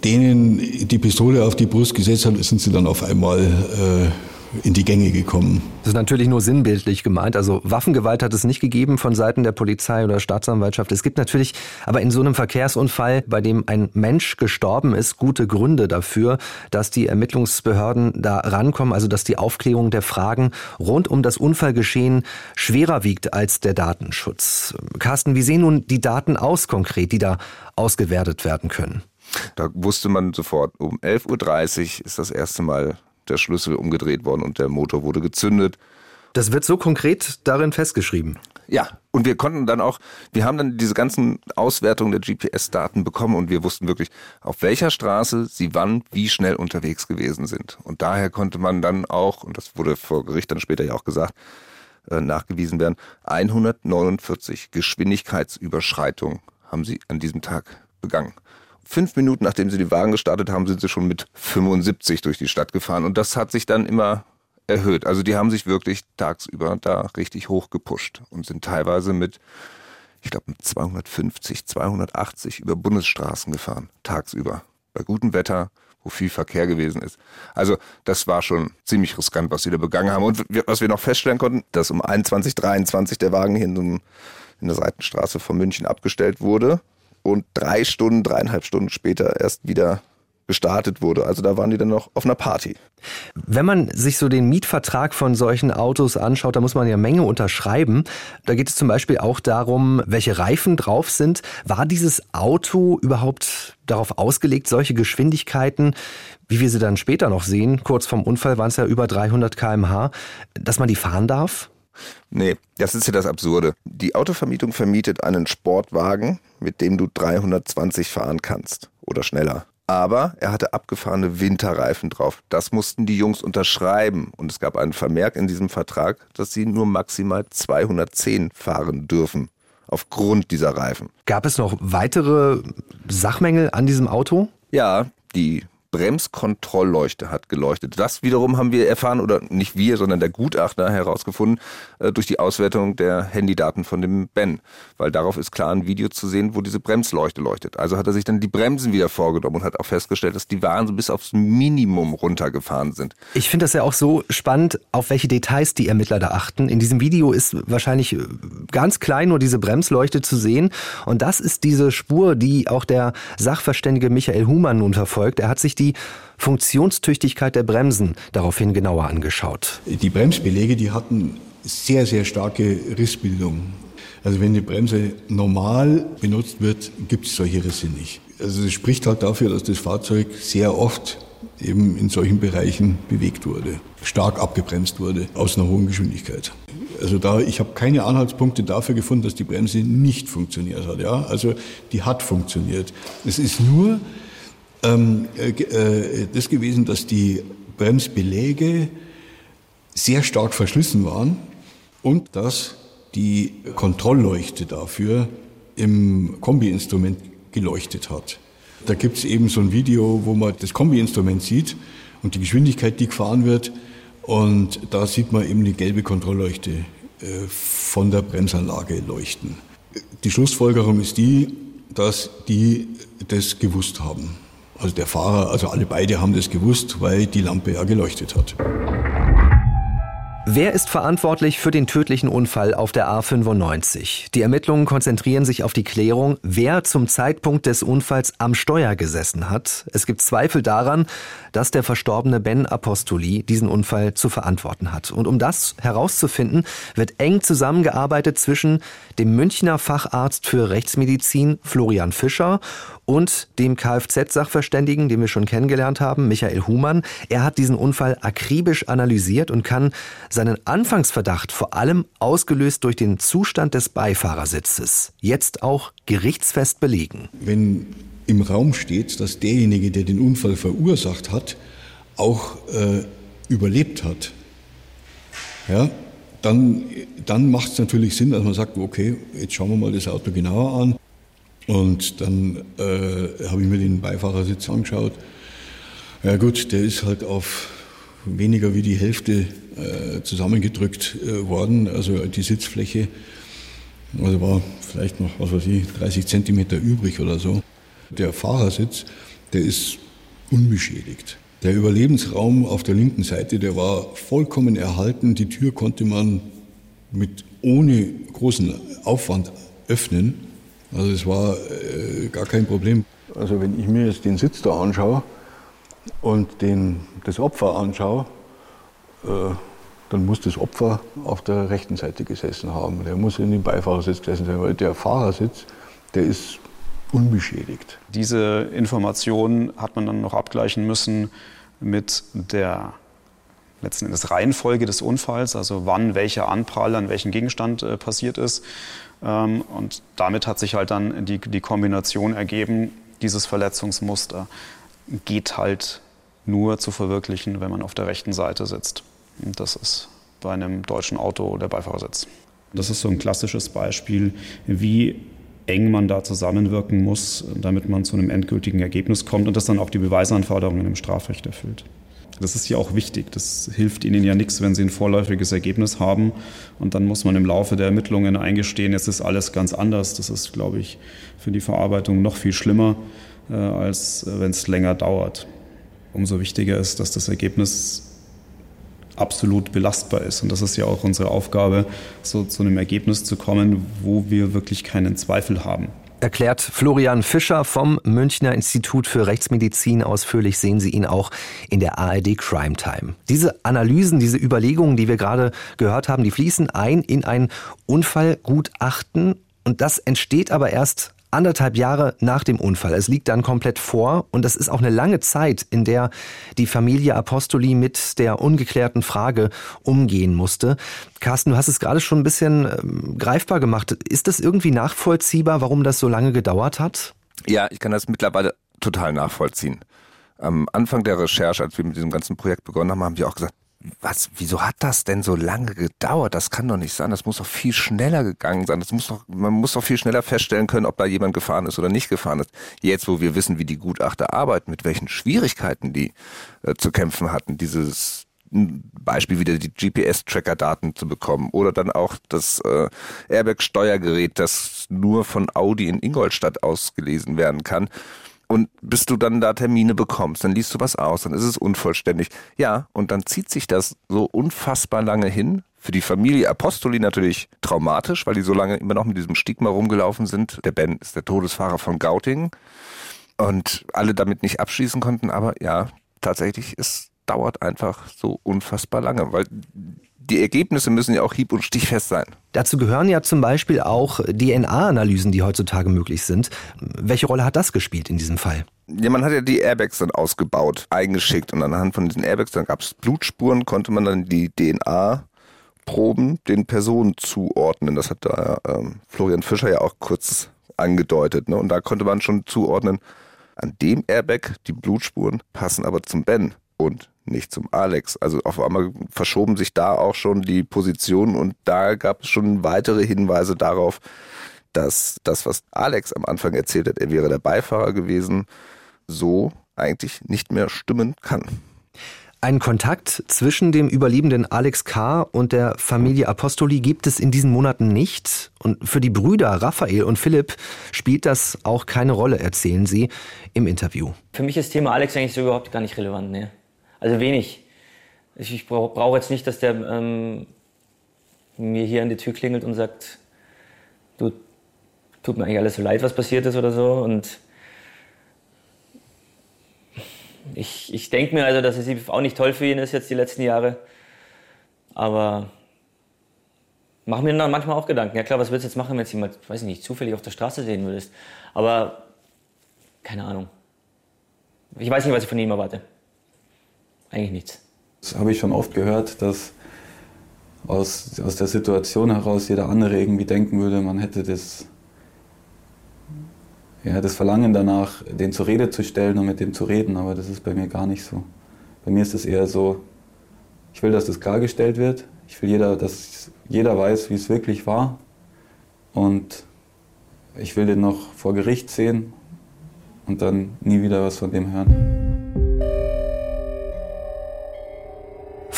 denen die Pistole auf die Brust gesetzt hat, sind sie dann auf einmal äh, in die Gänge gekommen. Das ist natürlich nur sinnbildlich gemeint. Also Waffengewalt hat es nicht gegeben von Seiten der Polizei oder Staatsanwaltschaft. Es gibt natürlich aber in so einem Verkehrsunfall, bei dem ein Mensch gestorben ist, gute Gründe dafür, dass die Ermittlungsbehörden da rankommen, also dass die Aufklärung der Fragen rund um das Unfallgeschehen schwerer wiegt als der Datenschutz. Carsten, wie sehen nun die Daten aus konkret, die da ausgewertet werden können? Da wusste man sofort, um 11.30 Uhr ist das erste Mal der Schlüssel umgedreht worden und der Motor wurde gezündet. Das wird so konkret darin festgeschrieben. Ja, und wir konnten dann auch, wir haben dann diese ganzen Auswertungen der GPS-Daten bekommen und wir wussten wirklich, auf welcher Straße sie wann wie schnell unterwegs gewesen sind. Und daher konnte man dann auch, und das wurde vor Gericht dann später ja auch gesagt, äh, nachgewiesen werden, 149 Geschwindigkeitsüberschreitungen haben sie an diesem Tag begangen fünf Minuten nachdem sie die Wagen gestartet haben, sind sie schon mit 75 durch die Stadt gefahren. Und das hat sich dann immer erhöht. Also die haben sich wirklich tagsüber da richtig hoch gepusht und sind teilweise mit, ich glaube, mit 250, 280 über Bundesstraßen gefahren, tagsüber. Bei gutem Wetter, wo viel Verkehr gewesen ist. Also das war schon ziemlich riskant, was sie da begangen haben. Und was wir noch feststellen konnten, dass um 21, 23 der Wagen hier in der Seitenstraße von München abgestellt wurde und drei Stunden, dreieinhalb Stunden später erst wieder gestartet wurde. Also da waren die dann noch auf einer Party. Wenn man sich so den Mietvertrag von solchen Autos anschaut, da muss man ja Menge unterschreiben. Da geht es zum Beispiel auch darum, welche Reifen drauf sind. War dieses Auto überhaupt darauf ausgelegt, solche Geschwindigkeiten, wie wir sie dann später noch sehen, kurz vorm Unfall waren es ja über 300 kmh, dass man die fahren darf? Nee, das ist ja das Absurde. Die Autovermietung vermietet einen Sportwagen, mit dem du 320 fahren kannst oder schneller. Aber er hatte abgefahrene Winterreifen drauf. Das mussten die Jungs unterschreiben. Und es gab einen Vermerk in diesem Vertrag, dass sie nur maximal 210 fahren dürfen. Aufgrund dieser Reifen. Gab es noch weitere Sachmängel an diesem Auto? Ja, die Bremskontrollleuchte hat geleuchtet. Das wiederum haben wir erfahren, oder nicht wir, sondern der Gutachter herausgefunden, äh, durch die Auswertung der Handydaten von dem Ben. Weil darauf ist klar ein Video zu sehen, wo diese Bremsleuchte leuchtet. Also hat er sich dann die Bremsen wieder vorgenommen und hat auch festgestellt, dass die Waren so bis aufs Minimum runtergefahren sind. Ich finde das ja auch so spannend, auf welche Details die Ermittler da achten. In diesem Video ist wahrscheinlich ganz klein nur diese Bremsleuchte zu sehen. Und das ist diese Spur, die auch der Sachverständige Michael Humann nun verfolgt. Er hat sich die die Funktionstüchtigkeit der Bremsen daraufhin genauer angeschaut. Die Bremsbeläge, die hatten sehr, sehr starke Rissbildung. Also wenn die Bremse normal benutzt wird, gibt es solche Risse nicht. Also es spricht halt dafür, dass das Fahrzeug sehr oft eben in solchen Bereichen bewegt wurde, stark abgebremst wurde aus einer hohen Geschwindigkeit. Also da, ich habe keine Anhaltspunkte dafür gefunden, dass die Bremse nicht funktioniert hat. Ja, also die hat funktioniert. Es ist nur ähm, äh, äh, das gewesen, dass die Bremsbeläge sehr stark verschlissen waren und dass die Kontrollleuchte dafür im Kombi-Instrument geleuchtet hat. Da gibt es eben so ein Video, wo man das Kombi-Instrument sieht und die Geschwindigkeit, die gefahren wird. Und da sieht man eben die gelbe Kontrollleuchte äh, von der Bremsanlage leuchten. Die Schlussfolgerung ist die, dass die das gewusst haben. Also der Fahrer, also alle beide haben das gewusst, weil die Lampe ja geleuchtet hat. Wer ist verantwortlich für den tödlichen Unfall auf der A95? Die Ermittlungen konzentrieren sich auf die Klärung, wer zum Zeitpunkt des Unfalls am Steuer gesessen hat. Es gibt Zweifel daran, dass der verstorbene Ben Apostoli diesen Unfall zu verantworten hat. Und um das herauszufinden, wird eng zusammengearbeitet zwischen dem Münchner Facharzt für Rechtsmedizin Florian Fischer und dem Kfz-Sachverständigen, den wir schon kennengelernt haben, Michael Humann. Er hat diesen Unfall akribisch analysiert und kann seinen Anfangsverdacht vor allem ausgelöst durch den Zustand des Beifahrersitzes jetzt auch gerichtsfest belegen. Wenn im Raum steht, dass derjenige, der den Unfall verursacht hat, auch äh, überlebt hat, ja, dann, dann macht es natürlich Sinn, dass man sagt, okay, jetzt schauen wir mal das Auto genauer an. Und dann äh, habe ich mir den Beifahrersitz angeschaut. Ja gut, der ist halt auf weniger wie die Hälfte äh, zusammengedrückt äh, worden, also die Sitzfläche. Also war vielleicht noch, was weiß ich, 30 Zentimeter übrig oder so. Der Fahrersitz, der ist unbeschädigt. Der Überlebensraum auf der linken Seite, der war vollkommen erhalten. Die Tür konnte man mit ohne großen Aufwand öffnen. Also es war äh, gar kein Problem. Also wenn ich mir jetzt den Sitz da anschaue und den, das Opfer anschaue, äh, dann muss das Opfer auf der rechten Seite gesessen haben. Der muss in dem Beifahrersitz gesessen sein, weil der Fahrersitz, der ist unbeschädigt. Diese Information hat man dann noch abgleichen müssen mit der letzten Endes Reihenfolge des Unfalls, also wann welcher Anprall an welchen Gegenstand äh, passiert ist. Ähm, und damit hat sich halt dann die, die Kombination ergeben, dieses Verletzungsmuster geht halt nur zu verwirklichen, wenn man auf der rechten Seite sitzt. Und das ist bei einem deutschen Auto der Beifahrersitz. Das ist so ein klassisches Beispiel, wie eng man da zusammenwirken muss, damit man zu einem endgültigen Ergebnis kommt und das dann auch die Beweisanforderungen im Strafrecht erfüllt. Das ist ja auch wichtig. Das hilft Ihnen ja nichts, wenn Sie ein vorläufiges Ergebnis haben. Und dann muss man im Laufe der Ermittlungen eingestehen, es ist alles ganz anders. Das ist, glaube ich, für die Verarbeitung noch viel schlimmer, äh, als äh, wenn es länger dauert. Umso wichtiger ist, dass das Ergebnis absolut belastbar ist. Und das ist ja auch unsere Aufgabe, so zu einem Ergebnis zu kommen, wo wir wirklich keinen Zweifel haben. Erklärt Florian Fischer vom Münchner Institut für Rechtsmedizin. Ausführlich sehen Sie ihn auch in der ARD Crime Time. Diese Analysen, diese Überlegungen, die wir gerade gehört haben, die fließen ein in ein Unfallgutachten. Und das entsteht aber erst anderthalb Jahre nach dem Unfall. Es liegt dann komplett vor und das ist auch eine lange Zeit, in der die Familie Apostoli mit der ungeklärten Frage umgehen musste. Carsten, du hast es gerade schon ein bisschen ähm, greifbar gemacht. Ist das irgendwie nachvollziehbar, warum das so lange gedauert hat? Ja, ich kann das mittlerweile total nachvollziehen. Am Anfang der Recherche, als wir mit diesem ganzen Projekt begonnen haben, haben wir auch gesagt, was, wieso hat das denn so lange gedauert? Das kann doch nicht sein. Das muss doch viel schneller gegangen sein. Das muss doch, man muss doch viel schneller feststellen können, ob da jemand gefahren ist oder nicht gefahren ist. Jetzt, wo wir wissen, wie die Gutachter arbeiten, mit welchen Schwierigkeiten die äh, zu kämpfen hatten, dieses Beispiel wieder die GPS-Tracker-Daten zu bekommen oder dann auch das äh, Airbag-Steuergerät, das nur von Audi in Ingolstadt ausgelesen werden kann und bis du dann da Termine bekommst, dann liest du was aus, dann ist es unvollständig. Ja, und dann zieht sich das so unfassbar lange hin. Für die Familie Apostoli natürlich traumatisch, weil die so lange immer noch mit diesem Stigma rumgelaufen sind. Der Ben ist der Todesfahrer von Gauting und alle damit nicht abschließen konnten. Aber ja, tatsächlich, es dauert einfach so unfassbar lange, weil die Ergebnisse müssen ja auch hieb- und stichfest sein. Dazu gehören ja zum Beispiel auch DNA-Analysen, die heutzutage möglich sind. Welche Rolle hat das gespielt in diesem Fall? Ja, man hat ja die Airbags dann ausgebaut, eingeschickt und anhand von diesen Airbags, dann gab es Blutspuren, konnte man dann die DNA Proben den Personen zuordnen. Das hat da ähm, Florian Fischer ja auch kurz angedeutet. Ne? Und da konnte man schon zuordnen, an dem Airbag die Blutspuren passen aber zum Ben und nicht zum Alex. Also auf einmal verschoben sich da auch schon die Positionen und da gab es schon weitere Hinweise darauf, dass das, was Alex am Anfang erzählt hat, er wäre der Beifahrer gewesen, so eigentlich nicht mehr stimmen kann. Einen Kontakt zwischen dem überlebenden Alex K. und der Familie Apostoli gibt es in diesen Monaten nicht. Und für die Brüder Raphael und Philipp spielt das auch keine Rolle, erzählen sie im Interview. Für mich ist das Thema Alex eigentlich so überhaupt gar nicht relevant. Nee. Also wenig. Ich, ich brauche brauch jetzt nicht, dass der ähm, mir hier an die Tür klingelt und sagt, du, tut mir eigentlich alles so leid, was passiert ist oder so. Und ich, ich denke mir also, dass es auch nicht toll für ihn ist jetzt die letzten Jahre. Aber mache mir dann manchmal auch Gedanken. Ja klar, was würdest du jetzt machen, wenn jetzt jemand, weiß ich nicht, zufällig auf der Straße sehen würdest. Aber keine Ahnung. Ich weiß nicht, was ich von ihm erwarte eigentlich nichts. Das habe ich schon oft gehört, dass aus, aus der Situation heraus jeder andere irgendwie denken würde, man hätte das, ja, das Verlangen danach, den zur Rede zu stellen und mit dem zu reden, aber das ist bei mir gar nicht so. Bei mir ist es eher so, ich will, dass das klargestellt wird. Ich will, jeder, dass jeder weiß, wie es wirklich war. Und ich will den noch vor Gericht sehen und dann nie wieder was von dem hören.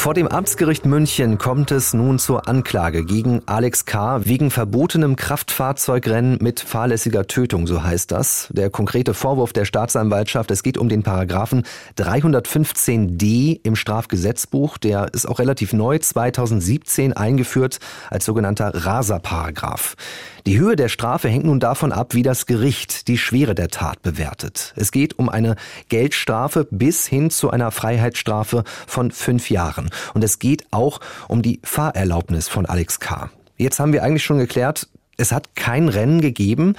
Vor dem Amtsgericht München kommt es nun zur Anklage gegen Alex K. wegen verbotenem Kraftfahrzeugrennen mit fahrlässiger Tötung, so heißt das. Der konkrete Vorwurf der Staatsanwaltschaft, es geht um den Paragraphen 315d im Strafgesetzbuch. Der ist auch relativ neu, 2017 eingeführt als sogenannter Raserparagraph. Die Höhe der Strafe hängt nun davon ab, wie das Gericht die Schwere der Tat bewertet. Es geht um eine Geldstrafe bis hin zu einer Freiheitsstrafe von fünf Jahren. Und es geht auch um die Fahrerlaubnis von Alex K. Jetzt haben wir eigentlich schon geklärt, es hat kein Rennen gegeben.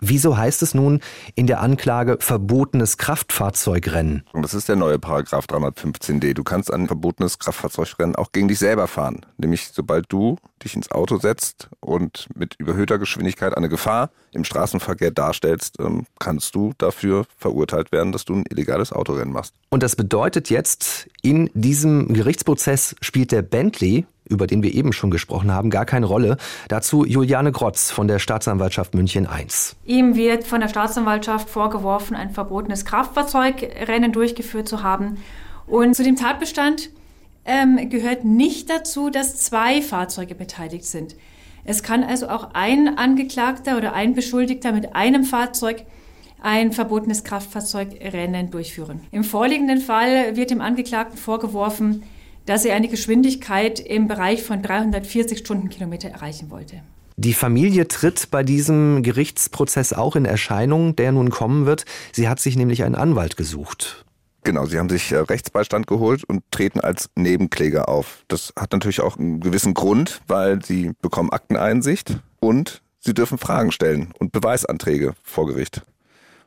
Wieso heißt es nun in der Anklage verbotenes Kraftfahrzeugrennen? Und das ist der neue Paragraph 315d. Du kannst ein verbotenes Kraftfahrzeugrennen auch gegen dich selber fahren. Nämlich sobald du dich ins Auto setzt und mit überhöhter Geschwindigkeit eine Gefahr im Straßenverkehr darstellst, ähm, kannst du dafür verurteilt werden, dass du ein illegales Autorennen machst. Und das bedeutet jetzt, in diesem Gerichtsprozess spielt der Bentley über den wir eben schon gesprochen haben, gar keine Rolle. Dazu Juliane Grotz von der Staatsanwaltschaft München I. Ihm wird von der Staatsanwaltschaft vorgeworfen, ein verbotenes Kraftfahrzeugrennen durchgeführt zu haben. Und zu dem Tatbestand ähm, gehört nicht dazu, dass zwei Fahrzeuge beteiligt sind. Es kann also auch ein Angeklagter oder ein Beschuldigter mit einem Fahrzeug ein verbotenes Kraftfahrzeugrennen durchführen. Im vorliegenden Fall wird dem Angeklagten vorgeworfen, dass er eine Geschwindigkeit im Bereich von 340 Stundenkilometer erreichen wollte. Die Familie tritt bei diesem Gerichtsprozess auch in Erscheinung, der nun kommen wird. Sie hat sich nämlich einen Anwalt gesucht. Genau, sie haben sich äh, Rechtsbeistand geholt und treten als Nebenkläger auf. Das hat natürlich auch einen gewissen Grund, weil sie bekommen Akteneinsicht und sie dürfen Fragen stellen und Beweisanträge vor Gericht.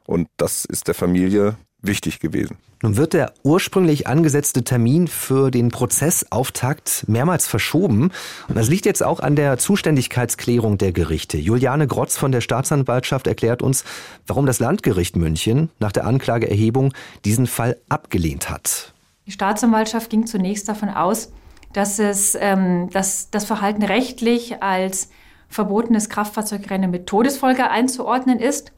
Und das ist der Familie wichtig gewesen. Nun wird der ursprünglich angesetzte Termin für den Prozessauftakt mehrmals verschoben. Und das liegt jetzt auch an der Zuständigkeitsklärung der Gerichte. Juliane Grotz von der Staatsanwaltschaft erklärt uns, warum das Landgericht München nach der Anklageerhebung diesen Fall abgelehnt hat. Die Staatsanwaltschaft ging zunächst davon aus, dass, es, ähm, dass das Verhalten rechtlich als verbotenes Kraftfahrzeugrennen mit Todesfolge einzuordnen ist.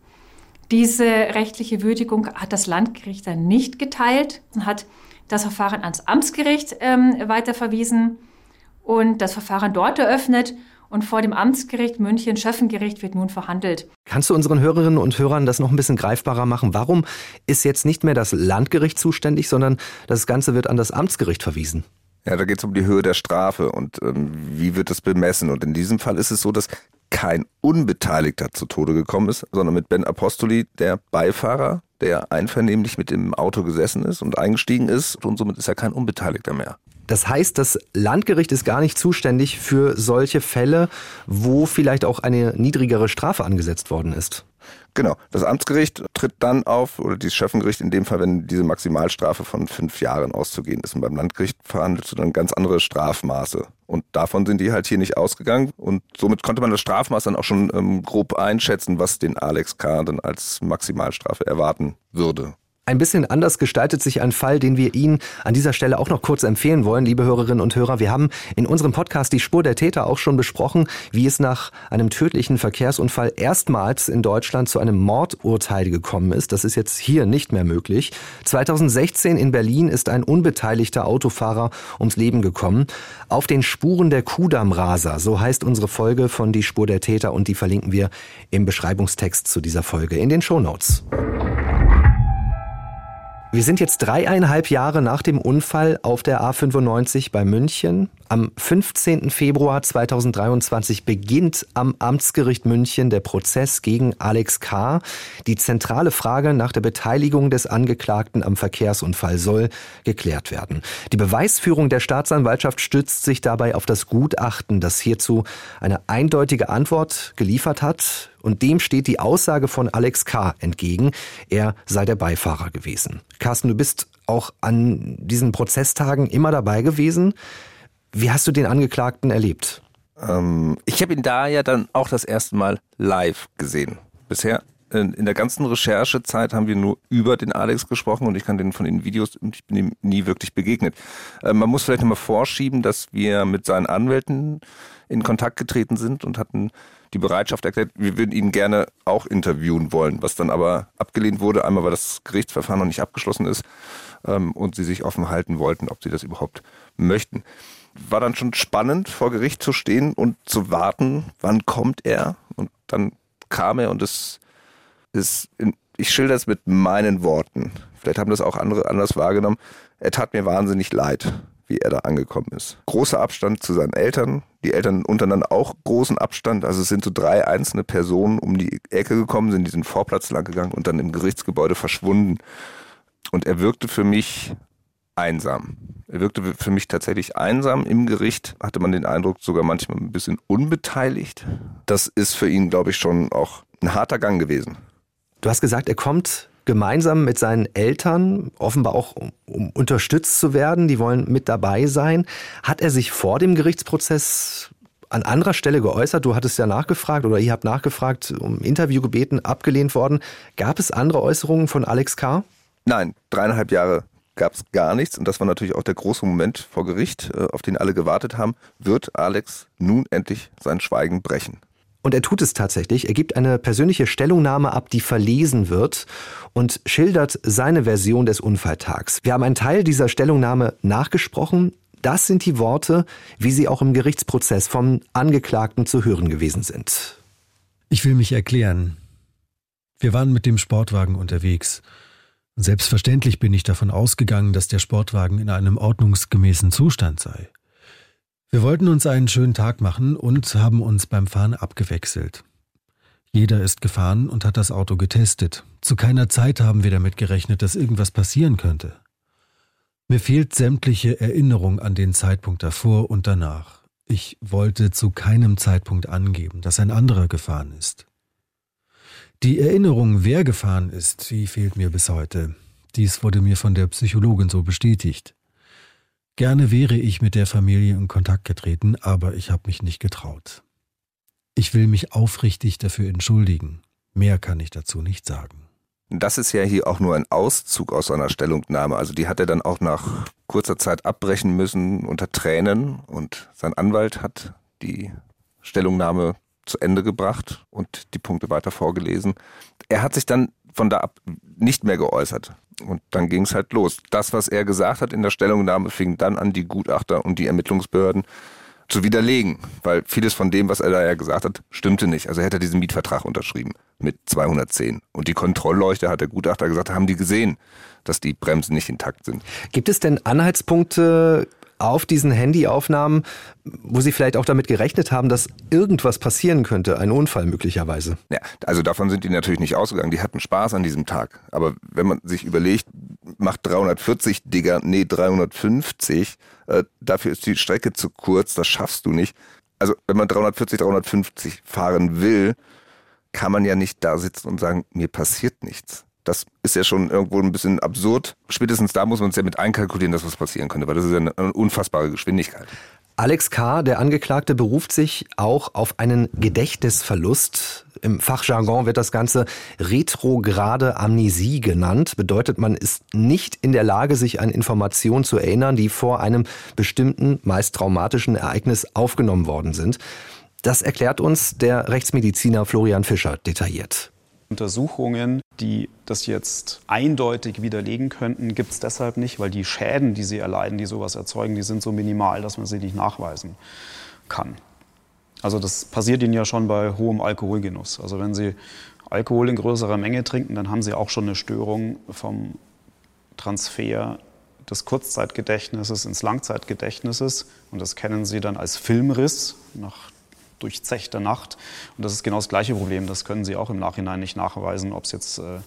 Diese rechtliche Würdigung hat das Landgericht dann nicht geteilt und hat das Verfahren ans Amtsgericht ähm, weiterverwiesen und das Verfahren dort eröffnet. Und vor dem Amtsgericht München, Schöffengericht, wird nun verhandelt. Kannst du unseren Hörerinnen und Hörern das noch ein bisschen greifbarer machen? Warum ist jetzt nicht mehr das Landgericht zuständig, sondern das Ganze wird an das Amtsgericht verwiesen? Ja, da geht es um die Höhe der Strafe und ähm, wie wird das bemessen. Und in diesem Fall ist es so, dass kein Unbeteiligter zu Tode gekommen ist, sondern mit Ben Apostoli, der Beifahrer, der einvernehmlich mit dem Auto gesessen ist und eingestiegen ist und somit ist er kein Unbeteiligter mehr. Das heißt, das Landgericht ist gar nicht zuständig für solche Fälle, wo vielleicht auch eine niedrigere Strafe angesetzt worden ist. Genau. Das Amtsgericht tritt dann auf, oder das Schöffengericht in dem Fall, wenn diese Maximalstrafe von fünf Jahren auszugehen ist. Und beim Landgericht verhandelst du dann ganz andere Strafmaße. Und davon sind die halt hier nicht ausgegangen. Und somit konnte man das Strafmaß dann auch schon ähm, grob einschätzen, was den Alex K. dann als Maximalstrafe erwarten würde. Ein bisschen anders gestaltet sich ein Fall, den wir Ihnen an dieser Stelle auch noch kurz empfehlen wollen, liebe Hörerinnen und Hörer. Wir haben in unserem Podcast die Spur der Täter auch schon besprochen, wie es nach einem tödlichen Verkehrsunfall erstmals in Deutschland zu einem Mordurteil gekommen ist. Das ist jetzt hier nicht mehr möglich. 2016 in Berlin ist ein unbeteiligter Autofahrer ums Leben gekommen. Auf den Spuren der Kudamm-Raser, so heißt unsere Folge von Die Spur der Täter und die verlinken wir im Beschreibungstext zu dieser Folge in den Shownotes. Wir sind jetzt dreieinhalb Jahre nach dem Unfall auf der A95 bei München. Am 15. Februar 2023 beginnt am Amtsgericht München der Prozess gegen Alex K. Die zentrale Frage nach der Beteiligung des Angeklagten am Verkehrsunfall soll geklärt werden. Die Beweisführung der Staatsanwaltschaft stützt sich dabei auf das Gutachten, das hierzu eine eindeutige Antwort geliefert hat. Und dem steht die Aussage von Alex K. entgegen, er sei der Beifahrer gewesen. Carsten, du bist auch an diesen Prozesstagen immer dabei gewesen. Wie hast du den Angeklagten erlebt? Ähm, ich habe ihn da ja dann auch das erste Mal live gesehen. Bisher in der ganzen Recherchezeit haben wir nur über den Alex gesprochen und ich kann den von den Videos, ich bin ihm nie wirklich begegnet. Äh, man muss vielleicht nochmal vorschieben, dass wir mit seinen Anwälten in Kontakt getreten sind und hatten die Bereitschaft erklärt, wir würden ihn gerne auch interviewen wollen, was dann aber abgelehnt wurde. Einmal, weil das Gerichtsverfahren noch nicht abgeschlossen ist ähm, und sie sich offen halten wollten, ob sie das überhaupt möchten. War dann schon spannend, vor Gericht zu stehen und zu warten, wann kommt er. Und dann kam er und es ist, ich schilder es mit meinen Worten. Vielleicht haben das auch andere anders wahrgenommen. Er tat mir wahnsinnig leid wie er da angekommen ist. Großer Abstand zu seinen Eltern, die Eltern untereinander auch großen Abstand. Also es sind so drei einzelne Personen um die Ecke gekommen, sind diesen Vorplatz lang gegangen und dann im Gerichtsgebäude verschwunden. Und er wirkte für mich einsam. Er wirkte für mich tatsächlich einsam. Im Gericht hatte man den Eindruck, sogar manchmal ein bisschen unbeteiligt. Das ist für ihn, glaube ich, schon auch ein harter Gang gewesen. Du hast gesagt, er kommt gemeinsam mit seinen Eltern, offenbar auch um, unterstützt zu werden, die wollen mit dabei sein. Hat er sich vor dem Gerichtsprozess an anderer Stelle geäußert? Du hattest ja nachgefragt oder ihr habt nachgefragt, um Interview gebeten, abgelehnt worden. Gab es andere Äußerungen von Alex K.? Nein, dreieinhalb Jahre gab es gar nichts und das war natürlich auch der große Moment vor Gericht, äh, auf den alle gewartet haben. Wird Alex nun endlich sein Schweigen brechen? Und er tut es tatsächlich. Er gibt eine persönliche Stellungnahme ab, die verlesen wird und schildert seine Version des Unfalltags. Wir haben einen Teil dieser Stellungnahme nachgesprochen. Das sind die Worte, wie sie auch im Gerichtsprozess vom Angeklagten zu hören gewesen sind. Ich will mich erklären. Wir waren mit dem Sportwagen unterwegs. Selbstverständlich bin ich davon ausgegangen, dass der Sportwagen in einem ordnungsgemäßen Zustand sei. Wir wollten uns einen schönen Tag machen und haben uns beim Fahren abgewechselt. Jeder ist gefahren und hat das Auto getestet. Zu keiner Zeit haben wir damit gerechnet, dass irgendwas passieren könnte. Mir fehlt sämtliche Erinnerung an den Zeitpunkt davor und danach. Ich wollte zu keinem Zeitpunkt angeben, dass ein anderer gefahren ist. Die Erinnerung, wer gefahren ist, die fehlt mir bis heute. Dies wurde mir von der Psychologin so bestätigt. Gerne wäre ich mit der Familie in Kontakt getreten, aber ich habe mich nicht getraut. Ich will mich aufrichtig dafür entschuldigen. Mehr kann ich dazu nicht sagen. Das ist ja hier auch nur ein Auszug aus seiner Stellungnahme. Also die hat er dann auch nach kurzer Zeit abbrechen müssen unter Tränen und sein Anwalt hat die Stellungnahme zu Ende gebracht und die Punkte weiter vorgelesen. Er hat sich dann von da ab nicht mehr geäußert. Und dann ging es halt los. Das, was er gesagt hat in der Stellungnahme, fing dann an, die Gutachter und die Ermittlungsbehörden zu widerlegen, weil vieles von dem, was er da ja gesagt hat, stimmte nicht. Also er hätte diesen Mietvertrag unterschrieben mit 210. Und die Kontrollleuchte, hat der Gutachter gesagt, haben die gesehen, dass die Bremsen nicht intakt sind. Gibt es denn Anhaltspunkte auf diesen Handyaufnahmen, wo Sie vielleicht auch damit gerechnet haben, dass irgendwas passieren könnte, ein Unfall möglicherweise? Ja, also davon sind die natürlich nicht ausgegangen. Die hatten Spaß an diesem Tag. Aber wenn man sich überlegt, macht 340 Digger, nee 350, äh, dafür ist die Strecke zu kurz, das schaffst du nicht. Also wenn man 340, 350 fahren will, kann man ja nicht da sitzen und sagen, mir passiert nichts. Das ist ja schon irgendwo ein bisschen absurd. Spätestens da muss man es ja mit einkalkulieren, dass was passieren könnte, weil das ist ja eine unfassbare Geschwindigkeit. Alex K., der Angeklagte, beruft sich auch auf einen Gedächtnisverlust. Im Fachjargon wird das Ganze retrograde Amnesie genannt. Bedeutet, man ist nicht in der Lage, sich an Informationen zu erinnern, die vor einem bestimmten, meist traumatischen Ereignis aufgenommen worden sind. Das erklärt uns der Rechtsmediziner Florian Fischer detailliert. Untersuchungen, die das jetzt eindeutig widerlegen könnten, gibt es deshalb nicht, weil die Schäden, die sie erleiden, die sowas erzeugen, die sind so minimal, dass man sie nicht nachweisen kann. Also das passiert ihnen ja schon bei hohem Alkoholgenuss. Also wenn sie Alkohol in größerer Menge trinken, dann haben sie auch schon eine Störung vom Transfer des Kurzzeitgedächtnisses ins Langzeitgedächtnisses. Und das kennen sie dann als Filmriss nach durchzechte Nacht. Und das ist genau das gleiche Problem. Das können Sie auch im Nachhinein nicht nachweisen, ob es jetzt äh,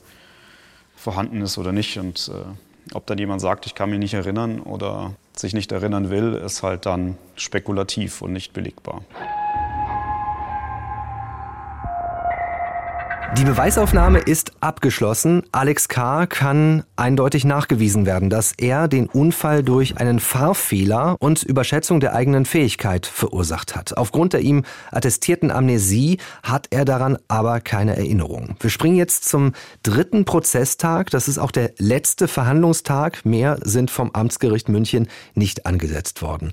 vorhanden ist oder nicht. Und äh, ob dann jemand sagt, ich kann mich nicht erinnern oder sich nicht erinnern will, ist halt dann spekulativ und nicht belegbar. Die Beweisaufnahme ist abgeschlossen. Alex K. kann eindeutig nachgewiesen werden, dass er den Unfall durch einen Fahrfehler und Überschätzung der eigenen Fähigkeit verursacht hat. Aufgrund der ihm attestierten Amnesie hat er daran aber keine Erinnerung. Wir springen jetzt zum dritten Prozesstag. Das ist auch der letzte Verhandlungstag. Mehr sind vom Amtsgericht München nicht angesetzt worden.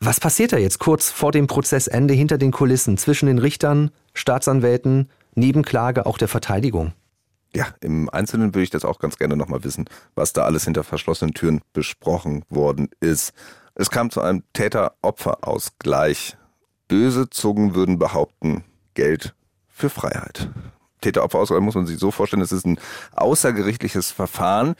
Was passiert da jetzt kurz vor dem Prozessende hinter den Kulissen zwischen den Richtern, Staatsanwälten, Nebenklage auch der Verteidigung? Ja, im Einzelnen würde ich das auch ganz gerne nochmal wissen, was da alles hinter verschlossenen Türen besprochen worden ist. Es kam zu einem Täter-Opfer-Ausgleich. Böse Zungen würden behaupten, Geld für Freiheit. Täter-Opfer-Ausgleich muss man sich so vorstellen, es ist ein außergerichtliches Verfahren,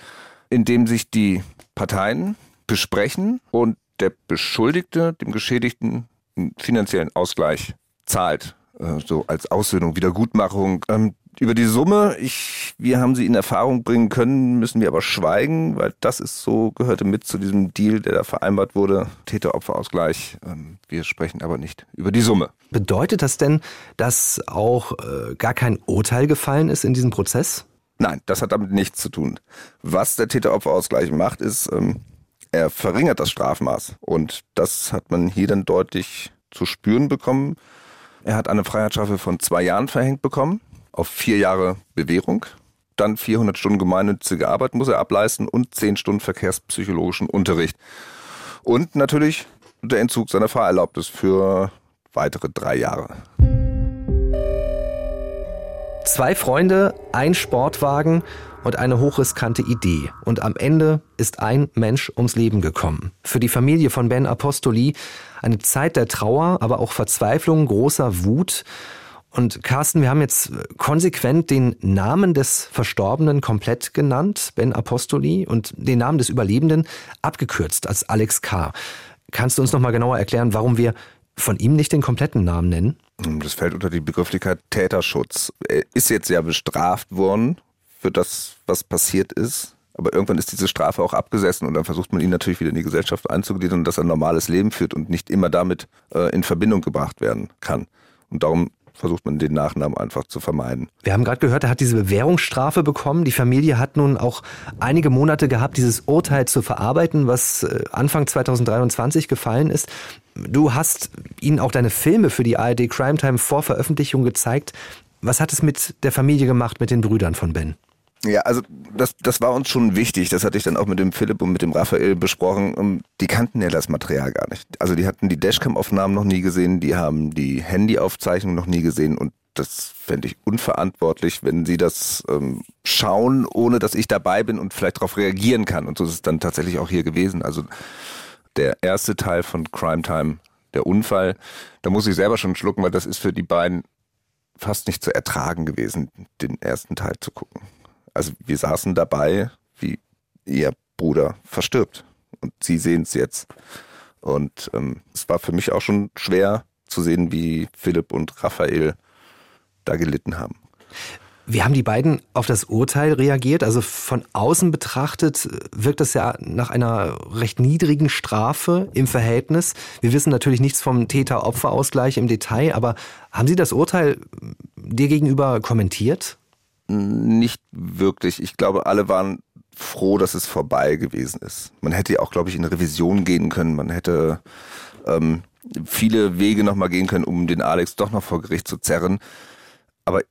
in dem sich die Parteien besprechen und der Beschuldigte dem Geschädigten einen finanziellen Ausgleich zahlt so als Aussöhnung, Wiedergutmachung. Ähm, über die Summe, ich, wir haben sie in Erfahrung bringen können, müssen wir aber schweigen, weil das ist so, gehörte mit zu diesem Deal, der da vereinbart wurde, Täter-Opfer-Ausgleich. Ähm, wir sprechen aber nicht über die Summe. Bedeutet das denn, dass auch äh, gar kein Urteil gefallen ist in diesem Prozess? Nein, das hat damit nichts zu tun. Was der Täter-Opfer-Ausgleich macht, ist, ähm, er verringert das Strafmaß. Und das hat man hier dann deutlich zu spüren bekommen. Er hat eine Freiheitsstrafe von zwei Jahren verhängt bekommen, auf vier Jahre Bewährung. Dann 400 Stunden gemeinnützige Arbeit muss er ableisten und 10 Stunden verkehrspsychologischen Unterricht. Und natürlich der Entzug seiner Fahrerlaubnis für weitere drei Jahre. Zwei Freunde, ein Sportwagen und eine hochriskante Idee. Und am Ende ist ein Mensch ums Leben gekommen. Für die Familie von Ben Apostoli eine Zeit der Trauer, aber auch Verzweiflung, großer Wut. Und Carsten, wir haben jetzt konsequent den Namen des Verstorbenen komplett genannt, Ben Apostoli, und den Namen des Überlebenden abgekürzt als Alex K. Kannst du uns noch mal genauer erklären, warum wir von ihm nicht den kompletten Namen nennen? Das fällt unter die Begrifflichkeit Täterschutz. Er ist jetzt ja bestraft worden für das, was passiert ist. Aber irgendwann ist diese Strafe auch abgesessen und dann versucht man ihn natürlich wieder in die Gesellschaft einzugliedern dass er ein normales Leben führt und nicht immer damit äh, in Verbindung gebracht werden kann. Und darum versucht man den Nachnamen einfach zu vermeiden. Wir haben gerade gehört, er hat diese Bewährungsstrafe bekommen. Die Familie hat nun auch einige Monate gehabt, dieses Urteil zu verarbeiten, was äh, Anfang 2023 gefallen ist. Du hast ihnen auch deine Filme für die ARD Crime Time vor Veröffentlichung gezeigt. Was hat es mit der Familie gemacht, mit den Brüdern von Ben? Ja, also das, das war uns schon wichtig. Das hatte ich dann auch mit dem Philipp und mit dem Raphael besprochen. Die kannten ja das Material gar nicht. Also die hatten die Dashcam-Aufnahmen noch nie gesehen, die haben die Handyaufzeichnung noch nie gesehen und das fände ich unverantwortlich, wenn sie das ähm, schauen, ohne dass ich dabei bin und vielleicht darauf reagieren kann. Und so ist es dann tatsächlich auch hier gewesen. Also der erste Teil von Crime Time, der Unfall, da muss ich selber schon schlucken, weil das ist für die beiden fast nicht zu ertragen gewesen, den ersten Teil zu gucken. Also wir saßen dabei, wie ihr Bruder verstirbt. Und sie sehen es jetzt. Und ähm, es war für mich auch schon schwer zu sehen, wie Philipp und Raphael da gelitten haben. Wie haben die beiden auf das Urteil reagiert? Also von außen betrachtet wirkt das ja nach einer recht niedrigen Strafe im Verhältnis. Wir wissen natürlich nichts vom Täter-Opfer-Ausgleich im Detail, aber haben Sie das Urteil dir gegenüber kommentiert? Nicht wirklich. Ich glaube, alle waren froh, dass es vorbei gewesen ist. Man hätte ja auch, glaube ich, in Revision gehen können. Man hätte ähm, viele Wege nochmal gehen können, um den Alex doch noch vor Gericht zu zerren. Aber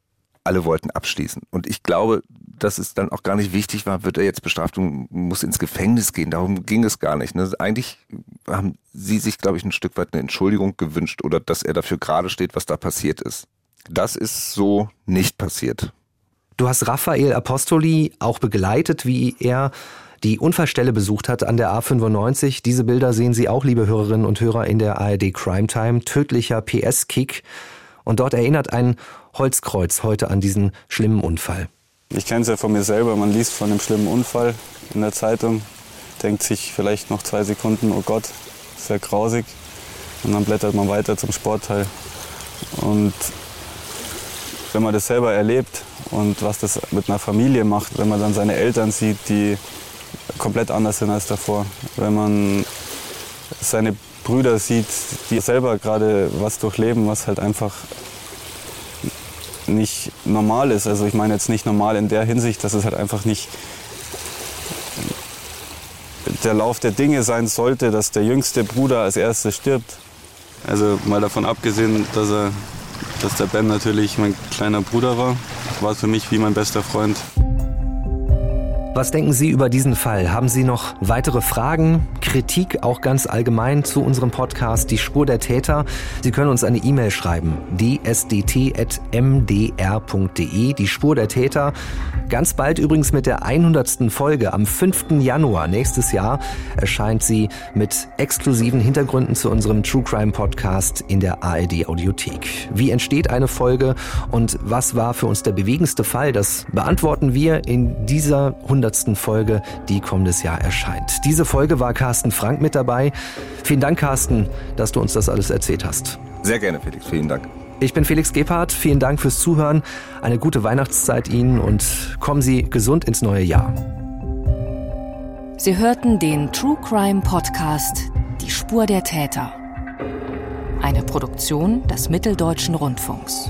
alle wollten abschließen. Und ich glaube, dass es dann auch gar nicht wichtig war, wird er jetzt bestraft und muss ins Gefängnis gehen. Darum ging es gar nicht. Ne? Eigentlich haben sie sich, glaube ich, ein Stück weit eine Entschuldigung gewünscht oder dass er dafür gerade steht, was da passiert ist. Das ist so nicht passiert. Du hast Raphael Apostoli auch begleitet, wie er die Unfallstelle besucht hat an der A95. Diese Bilder sehen Sie auch, liebe Hörerinnen und Hörer, in der ARD Crime Time. Tödlicher PS-Kick. Und dort erinnert ein Holzkreuz heute an diesen schlimmen Unfall. Ich kenne es ja von mir selber. Man liest von einem schlimmen Unfall in der Zeitung, denkt sich vielleicht noch zwei Sekunden, oh Gott, ist ja grausig. Und dann blättert man weiter zum Sportteil. Und wenn man das selber erlebt, und was das mit einer Familie macht, wenn man dann seine Eltern sieht, die komplett anders sind als davor. Wenn man seine Brüder sieht, die selber gerade was durchleben, was halt einfach nicht normal ist. Also ich meine jetzt nicht normal in der Hinsicht, dass es halt einfach nicht der Lauf der Dinge sein sollte, dass der jüngste Bruder als erstes stirbt. Also mal davon abgesehen, dass er dass der Ben natürlich mein kleiner Bruder war, war für mich wie mein bester Freund. Was denken Sie über diesen Fall? Haben Sie noch weitere Fragen, Kritik auch ganz allgemein zu unserem Podcast Die Spur der Täter? Sie können uns eine E-Mail schreiben, dsdt.mdr.de, die Spur der Täter. Ganz bald übrigens mit der 100. Folge am 5. Januar nächstes Jahr erscheint sie mit exklusiven Hintergründen zu unserem True Crime Podcast in der ARD Audiothek. Wie entsteht eine Folge und was war für uns der bewegendste Fall? Das beantworten wir in dieser 100. Folge, die kommendes Jahr erscheint. Diese Folge war Carsten Frank mit dabei. Vielen Dank, Carsten, dass du uns das alles erzählt hast. Sehr gerne, Felix. Vielen Dank. Ich bin Felix Gebhardt. Vielen Dank fürs Zuhören. Eine gute Weihnachtszeit Ihnen und kommen Sie gesund ins neue Jahr. Sie hörten den True Crime Podcast Die Spur der Täter. Eine Produktion des Mitteldeutschen Rundfunks.